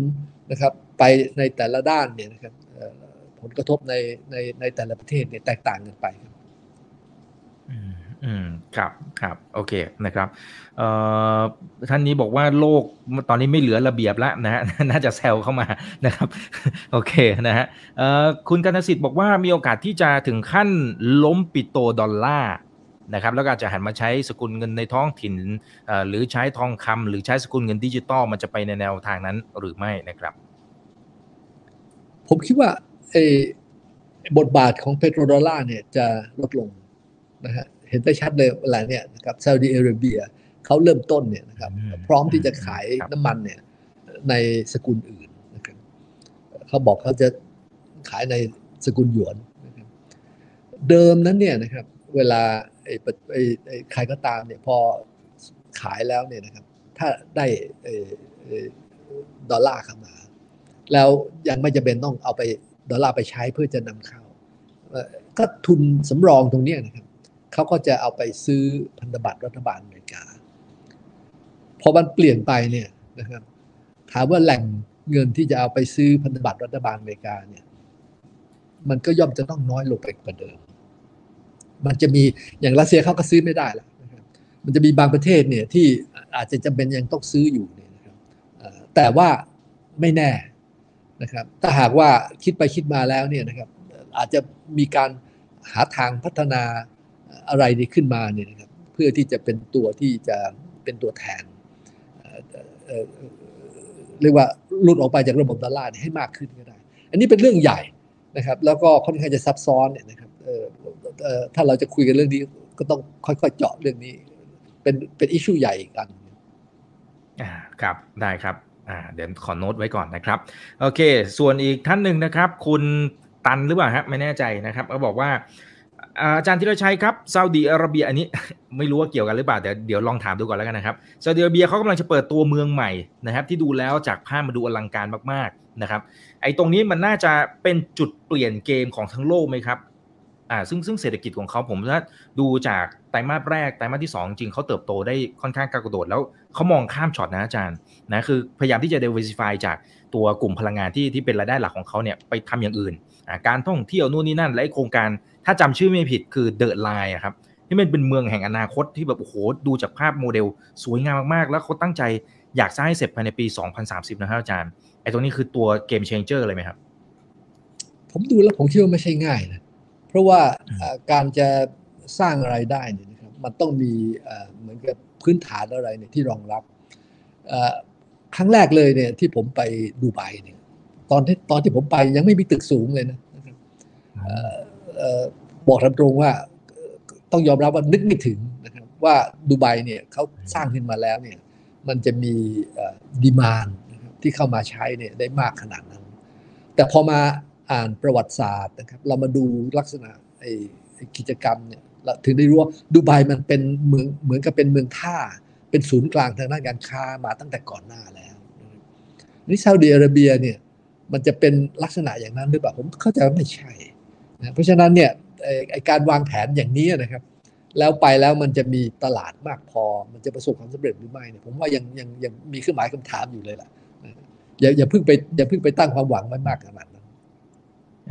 นะครับไปในแต่ละด้านเนี่ยนะครับเอ่อผลกระทบในในในแต่ละประเทศเนี่ยแตกต่างกันไป อืมครับครับโอเคนะครับเอ่อท่านนี้บอกว่าโลกตอนนี้ไม่เหลือระเบียบแล้วนะฮะน่าจะแซวเข้ามานะครับโอเคนะฮะเอ่อคุณกนสิทธิ์บอกว่ามีโอกาสที่จะถึงขั้นล้ม petrodollar นะครับแล้วก็อาจจะหันมาใช้สกุลเงินในท้องถิ่นเอ่อหรือใช้ทองคำหรือใช้สกุลเงินดิจิตอลมันจะไปในแนวทางนั้นหรือไม่นะครับ ผมคิดว่าไอ้บทบาทของ petrodollar เนี่ยจะลดลงนะฮะ เห็นได้ชัดเลยเวลาเนี้ยนะครับซาอุดิอาระเบียเขาเริ่มต้นเนี่ยนะครับอืมพร้อมที่จะขายครับน้ำมันเนี่ยในสกุลอื่นนะครับเขาบอกเขาจะขายในสกุลหยวนนะครับเดิมนั้นเนี่ยนะครับเวลาไอ้ปะไอ้ไอ้ใครก็ตามเนี่ยพอขายแล้วเนี่ยนะครับถ้าได้เอ่อเอ่อดอลลาร์เข้ามา แล้วยังไม่จำเป็นต้องเอาไปดอลลาร์ไปใช้เพื่อจะนำเข้าเอ่อก็ทุนสำรองตรงเนี้ยนะครับ เขาก็จะเอาไปซื้อพันธบัตรรัฐบาลอเมริกา พอมันเปลี่ยนไปเนี่ยนะครับถามว่าแหล่งเงินที่จะเอาไปซื้อพันธบัตรรัฐบาลอเมริกาเนี่ย มันก็ย่อมจะต้องน้อยลงไปกว่าเดิม มันจะมีอย่างรัสเซียเขาก็ซื้อไม่ได้แล้วนะครับมันจะมีบางประเทศเนี่ยที่อาจจะจำเป็นยังต้องซื้ออยู่เนี่ยนะครับแต่ว่าไม่แน่นะครับ ถ้าหากว่าคิดไปคิดมาแล้วเนี่ยนะครับ อาจจะมีการหาทางพัฒนา อะไรนี้ขึ้นมาเนี่ยนะครับเพื่อที่จะเป็นตัวที่จะเป็นตัวแทนเรียกว่าลุดออกไปจากระบบดอลลาร์ให้มากขึ้นก็ได้ อันนี้เป็นเรื่องใหญ่นะครับ แล้วก็ค่อนข้างจะซับซ้อนเนี่ยนะครับถ้าเราจะคุยกันเรื่องนี้ก็ต้องค่อยๆเจาะเรื่องนี้ เป็นเป็นอิชชูใหญ่กันอ่าครับได้ครับอ่าเดี๋ยวขอโน้ตไว้ก่อนนะครับ โอเค ส่วนอีกท่านหนึ่งนะครับ คุณตันหรือเปล่าฮะไม่แน่ใจนะครับเขาบอกว่า อาจารย์ธีรชัยครับซาอุดีอาระเบียอันนี้ไม่รู้ว่าเกี่ยวกันหรือเปล่าเดี๋ยวเดี๋ยวลองถามดูก่อนแล้วกันนะครับซาอุดีอาระเบียเขากำลังจะเปิดตัวเมืองใหม่นะครับ ที่ดูแล้วจากภาพมาดูอลังการมากๆนะครับ ไอ้ตรงนี้มันน่าจะเป็นจุดเปลี่ยนเกมของทั้งโลกไหมครับอ่าซึ่งซึ่งเศรษฐกิจของเขาผมถ้าดูจากไตรมาสแรกไตรมาสที่ 2 จริงเขาเติบโตได้ค่อนข้างกระโดด แล้วเขามองข้ามช็อตนะอาจารย์นะคือพยายามที่จะ diversify จากตัวกลุ่มพลังงานที่ที่เป็นรายได้หลักของเขาเนี่ยไปทำอย่างอื่น การท่องเที่ยวนู่นนี่นั่นและโครงการ ถ้าจำชื่อไม่ผิดคือ The Line อะครับที่มันเป็นเมืองแห่งอนาคตที่แบบโอ้โหดูจากภาพโมเดล สวยงามมากๆ แล้วเขาตั้งใจอยากสร้างให้เสร็จภายในปี 2030 นะครับอาจารย์ไอ้ตรงนี้คือตัวเกม changer เลยไหมครับ ผมดูแล้วผมคิดว่าไม่ใช่ง่ายนะ เพราะว่าอืมเอ่อการจะสร้างอะไรได้เนี่ยนะครับมันต้องมีเอ่อเหมือนกับพื้นฐานอะไรเนี่ยที่รองรับเอ่อครั้งแรกเลยเนี่ยที่ผมไปดูไบเนี่ยตอนที่ตอนที่ผมไปยังไม่มีตึกสูงเลยนะนะครั บอกตามตรงว่าต้องยอมรับว่านึกไม่ถึงนะครับว่าดูไบเนี่ยเขาสร้างขึ้นมาแล้วเนี่ยมันจะมีดีมานที่เข้ามาใช้เนี่ยได้มากขนาดนั้น แต่พอมาอ่านประวัติศาสตร์นะครับเรามาดูลักษณะไอ้กิจกรรมเนี่ยเราถึงได้รู้ว่าดูไบมันเป็นเมืองเหมือนกับเป็นเมืองท่า เป็นศูนย์กลางทางด้านการค้ามาตั้งแต่ก่อนหน้าแล้วนี่ซาอุดิอาระเบียเนี่ยมันจะเป็นลักษณะอย่างนั้นหรือเปล่าผมเข้าใจว่าไม่ใช่ นะเพราะฉะนั้นเนี่ยไอการวางแผนอย่างนี้นะครับ แล้วไปแล้วมันจะมีตลาดมากพอ มันจะประสบความสำเร็จหรือไม่เนี่ยผมว่ายังยังยังมีเครื่องหมายคำถามอยู่เลยล่ะอย่าอย่าเพิ่งไปอย่าเพิ่งไปตั้งความหวังไว้มากขนาดนั้น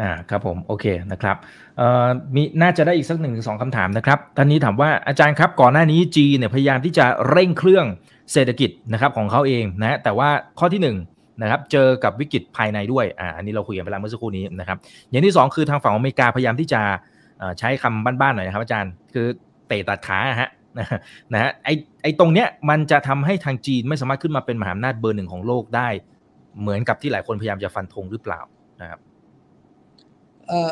อ่าครับผมโอเคนะครับเอ่อมีน่าจะได้อีกสักหนึ่งสองคำถามนะครับท่านนี้ถามว่าอาจารย์ครับก่อนหน้านี้จีนเนี่ยพยายามที่จะเร่งเครื่องเศรษฐกิจนะครับของเขาเองนะแต่ว่าข้อที่หนึ่ง นะครับเจอกับวิกฤตภายในด้วยอ่าอันนี้เราคุยกันไปแล้วเมื่อสักครู่นี้นะครับอย่างที่สองคือทางฝั่งอเมริกาพยายามที่จะใช้คำบ้านๆหน่อยนะครับอาจารย์คือเตะตัดขาฮะนะฮะไอไอตรงเนี้ยมันจะทำให้ทางจีนไม่สามารถขึ้นมาเป็นมหาอำนาจเบอร์หนึ่งของโลกได้ เหมือนกับที่หลายคนพยายามจะฟันธงหรือเปล่านะครับเอ่อ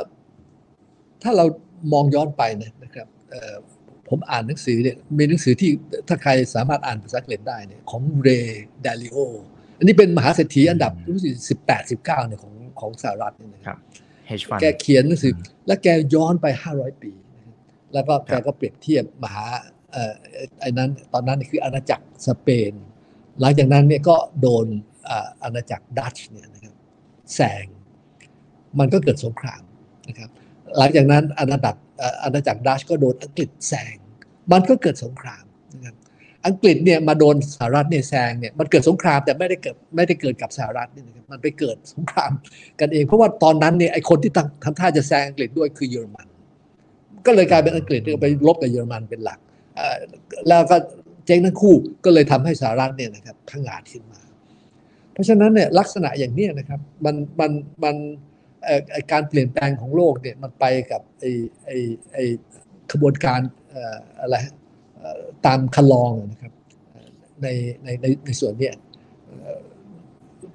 ถ้าเรามองย้อนไปเนยนะครับเอ่อผมอ่านหนังสือเนี่ยมีหนังสือที่ถ้าใครสามารถอ่านภาษาอังกฤษได้เนี่ยของเรดาลิโอ อันนี้เป็นมหาเศรษฐีอันดับอืมรู้สึกสิบแปดสิบเก้าเนี่ยของของสหรัฐเนี่ยนะคครัรับ hedge fund แกเขียนหนังสืออมและแกย้อนไปห้าร้อยปีนะครับแล้วก็คแกรับก็เปรียบเทียบมหาเอ่อไอ้นั้นตอนนั้นคืออาณาจักรสเปน หลังจากนั้นเนี่ยก็โดนอ่าอาณาจักรดัตช์เนี่ยนะครับแซงมันก็เกิดสงครามนะครับหลังจากนั้นอาณาจักรเอ่ออาณาจักรดัชก็โดนอังกฤษแซงมันก็เกิดสงครามนะครับ อังกฤษเนี่ยมาโดนสหรัฐเนี่ยแซงเนี่ยมันเกิดสงครามแต่ไม่ได้เกิดไม่ได้เกิดกับสหรัฐนี่นะครับมันไปเกิดสงครามกันเอง เพราะว่าตอนนั้นเนี่ยไอคนที่ตั้งทำท่าจะแซงอังกฤษด้วยคือเยอรมัน ก็เลยกลายเป็นอังกฤษไปลบกับเยอรมันเป็นหลักแล้วก็เจ๊งทั้งคู่ก็เลยทำให้สหรัฐเนี่ยนะครับพังงาดขึ้นมา เพราะฉะนั้นเนี่ยลักษณะอย่างนี้นะครับมันมันมันการเปลี่ยนแปลงของโลกเนี่ยมันไปกับไอ้ไอ้ไอ้ขบวนการอะไร ตามคันลองนะครับในในในในส่วนนี้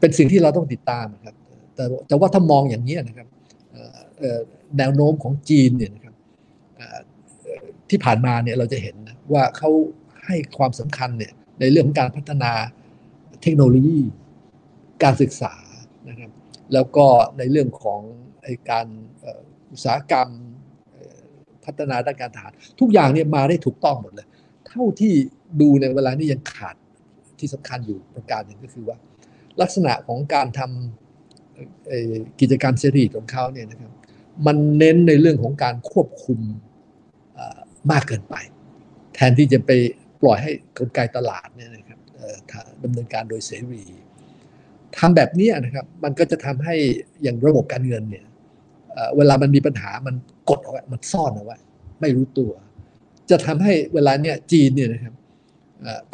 เป็นสิ่งที่เราต้องติดตามนะครับ แต่แต่ว่าถ้ามองอย่างนี้นะครับแนวโน้มของจีนเนี่ยนะครับที่ผ่านมาเนี่ยเราจะเห็นว่าเขาให้ความสำคัญเนี่ยในเรื่องของการพัฒนาเทคโนโลยี การศึกษานะครับ แล้วก็ในเรื่องของไอการอุตสาหกรรมพัฒนาด้านการทหาร ทุกอย่างเนี่ยมาได้ถูกต้องหมดเลย เท่าที่ดูในเวลานี้ยังขาดที่สำคัญอยู่ประการหนึ่งก็คือว่า ลักษณะของการทำกิจการเสรีของเขาเนี่ยนะครับ มันเน้นในเรื่องของการควบคุมมากเกินไป แทนที่จะไปปล่อยให้กลไกตลาดเนี่ยนะครับดำเนินการโดยเสรีทำแบบนี้นะครับ มันก็จะทำให้อย่างระบบการเงินเนี่ยเวลามันมีปัญหามันกดเอาไว้มันซ่อนเอาไว้ไม่รู้ตัว จะทำให้เวลาเนี่ยจีนเนี่ยนะครับ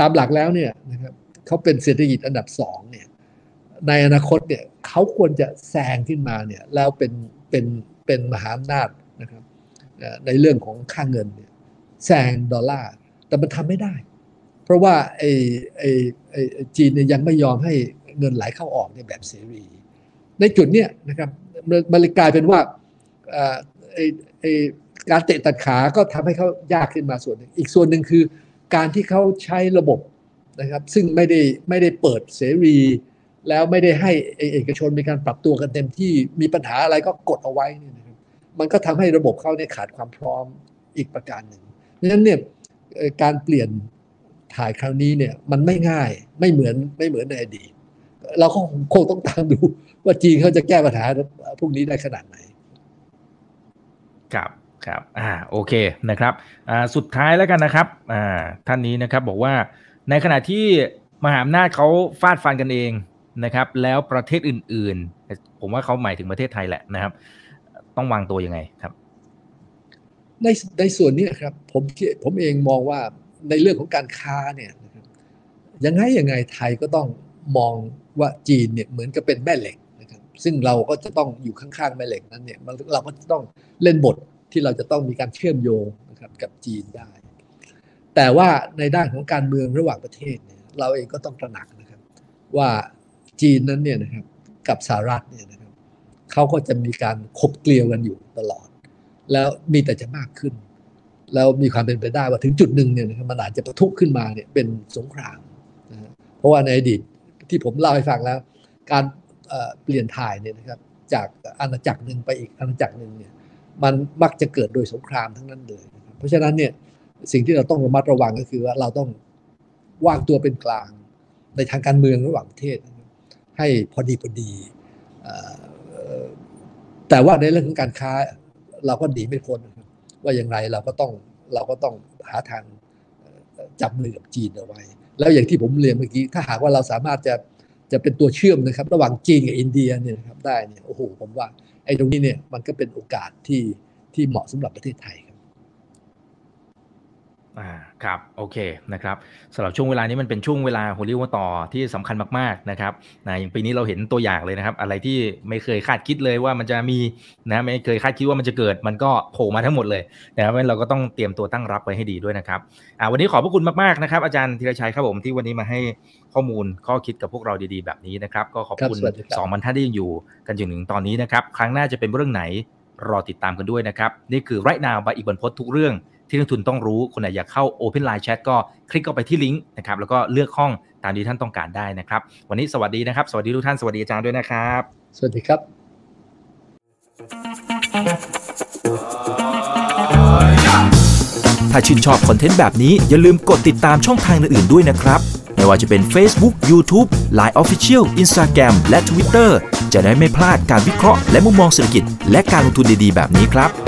ตามหลักแล้วเนี่ยนะครับเขาเป็นเศรษฐกิจอันดับสองเนี่ยในอนาคตเนี่ยเขาควรจะแซงขึ้นมาเนี่ยแล้วเป็นเป็นเป็นมหาอำนาจนะครับในเรื่องของค่าเงินเนี่ยแซงดอลลาร์แต่มันทำไม่ได้ เพราะว่าไอ้ไอ้ไอ้จีนเนี่ยยังไม่ยอมให้เงินไหลเข้าออกในแบบเสรี ในจุดเนี้ยนะครับมันเลยกลายเป็นว่าไอ้ไอ้ การเตะตัดขาก็ทำให้เขายากขึ้นมาส่วนหนึ่งอีกส่วนหนึ่งคือ การที่เขาใช้ระบบนะครับ ซึ่งไม่ได้ไม่ได้เปิดเสรี แล้วไม่ได้ให้เอกชนมีการปรับตัวกันเต็มที่มีปัญหาอะไรก็กดเอาไว้นี่นะครับมันก็ทำให้ระบบเขาเนี่ยขาดความพร้อมอีกประการหนึ่งดังนั้นเนี่ยการเปลี่ยนถ่ายคราวนี้เนี่ยมันไม่ง่ายไม่เหมือนไม่เหมือนในอดีตเราก็คงต้องตามดูว่าจีนเขาจะแก้ปัญหาพวกนี้ได้ขนาดไหน ครับ ครับอ่าโอเคนะครับอ่าสุดท้ายแล้วกันนะครับอ่าท่านนี้นะครับบอกว่าในขณะที่มหาอำนาจเขาฟาดฟันกันเองนะครับ แล้วประเทศอื่น ๆ ผมว่าเขาหมายถึงประเทศไทยแหละนะครับ ต้องวางตัวยังไงครับ ในในส่วนนี้ครับ ผมผมเองมองว่าในเรื่องของการค้าเนี่ยยังไงยังไงไทยก็ต้องมองว่าจีนเนี่ยเหมือนกับเป็นแม่เหล็กนะครับ ซึ่งเราก็จะต้องอยู่ข้างๆแม่เหล็กนั้นเนี่ยเราก็จะต้องเล่นบท ที่เราจะต้องมีการเชื่อมโยงนะครับกับจีนได้ แต่ว่าในด้านของการเมืองระหว่างประเทศเนี่ยเราเองก็ต้องตระหนักนะครับ ว่าจีนนั้นเนี่ยนะครับกับสหรัฐเนี่ยนะครับเขาก็จะมีการคบเกลียวกันอยู่ตลอด แล้วมีแต่จะมากขึ้น แล้วมีความเป็นไปได้ว่าถึงจุดหนึ่งเนี่ยนะครับมันอาจจะประทุขึ้นมาเนี่ยเป็นสงครามนะเพราะว่าในอดีตที่ผมเล่าให้ฟังแล้ว การเปลี่ยนถ่ายเนี่ยนะครับจากอาณาจักรหนึ่งไปอีกอาณาจักรหนึ่งเนี่ย มันมักจะเกิดโดยสงครามทั้งนั้นเลยนะครับเพราะฉะนั้นเนี่ยสิ่งที่เราต้องระมัดระวังก็คือว่าเราต้องวางตัวเป็นกลางในทางการเมืองระหว่างประเทศ ให้พอดีพอดี แต่ว่าในเรื่องของการค้าเราก็หนีไม่พ้นว่าอย่างไรเราก็ต้องเราก็ต้องหาทางจับมือกับจีนเอาไว้ แล้วอย่างที่ผมเรียนเมื่อกี้ถ้าหากว่าเราสามารถจะจะเป็นตัวเชื่อมนะครับ ระหว่างจีนกับอินเดียเนี่ยนะครับได้เนี่ยโอ้โหผมว่า ไอ้ตรงนี้เนี่ยมันก็เป็นโอกาสที่ที่เหมาะสำหรับประเทศไทย อ่าครับโอเคนะครับสำหรับช่วงเวลานี้มันเป็นช่วงเวลาโฮลิวต่อที่สำคัญมากๆนะครับนะอย่างปีนี้เราเห็นตัวอย่างเลยนะครับ อะไรที่ไม่เคยคาดคิดเลยว่ามันจะมีนะไม่เคยคาดคิดว่ามันจะเกิด มันก็โผล่มาทั้งหมดเลยนะครับเราก็ต้องเตรียมตัวตั้งรับไว้ให้ดีด้วยนะครับอ่าวันนี้ขอบพระคุณมากๆนะครับ อาจารย์ธีรชัยครับผมที่วันนี้มาให้ข้อมูลข้อคิดกับพวกเราดีๆแบบนี้นะครับ ก็ขอบคุณสองบรรทัดที่ยังอยู่กันจนถึงตอนนี้นะครับ ครั้งหน้าจะเป็นเรื่องไหนรอติดตามกันด้วยนะครับนี่คือไรนาวบายอีกบรรพททุกเรื่อง ที่นักทุนต้องรู้คนไหนอยากเข้า Open Line Chat ก็คลิกเข้าไปที่ลิงก์นะครับแล้วก็เลือกห้องตามที่ท่านต้องการได้นะครับ วันนี้สวัสดีนะครับ สวัสดีทุกท่านสวัสดีอาจารย์ด้วยนะครับ สวัสดีครับ ถ้าชื่นชอบคอนเทนต์แบบนี้อย่าลืมกดติดตามช่องทางอื่นๆด้วยนะครับไม่ว่าจะเป็น Facebook, YouTube, Line Official, Instagram และ Twitter จะได้ไม่พลาดการวิเคราะห์และมุมมองเศรษฐกิจ และการลงทุนดีๆ แบบนี้ครับ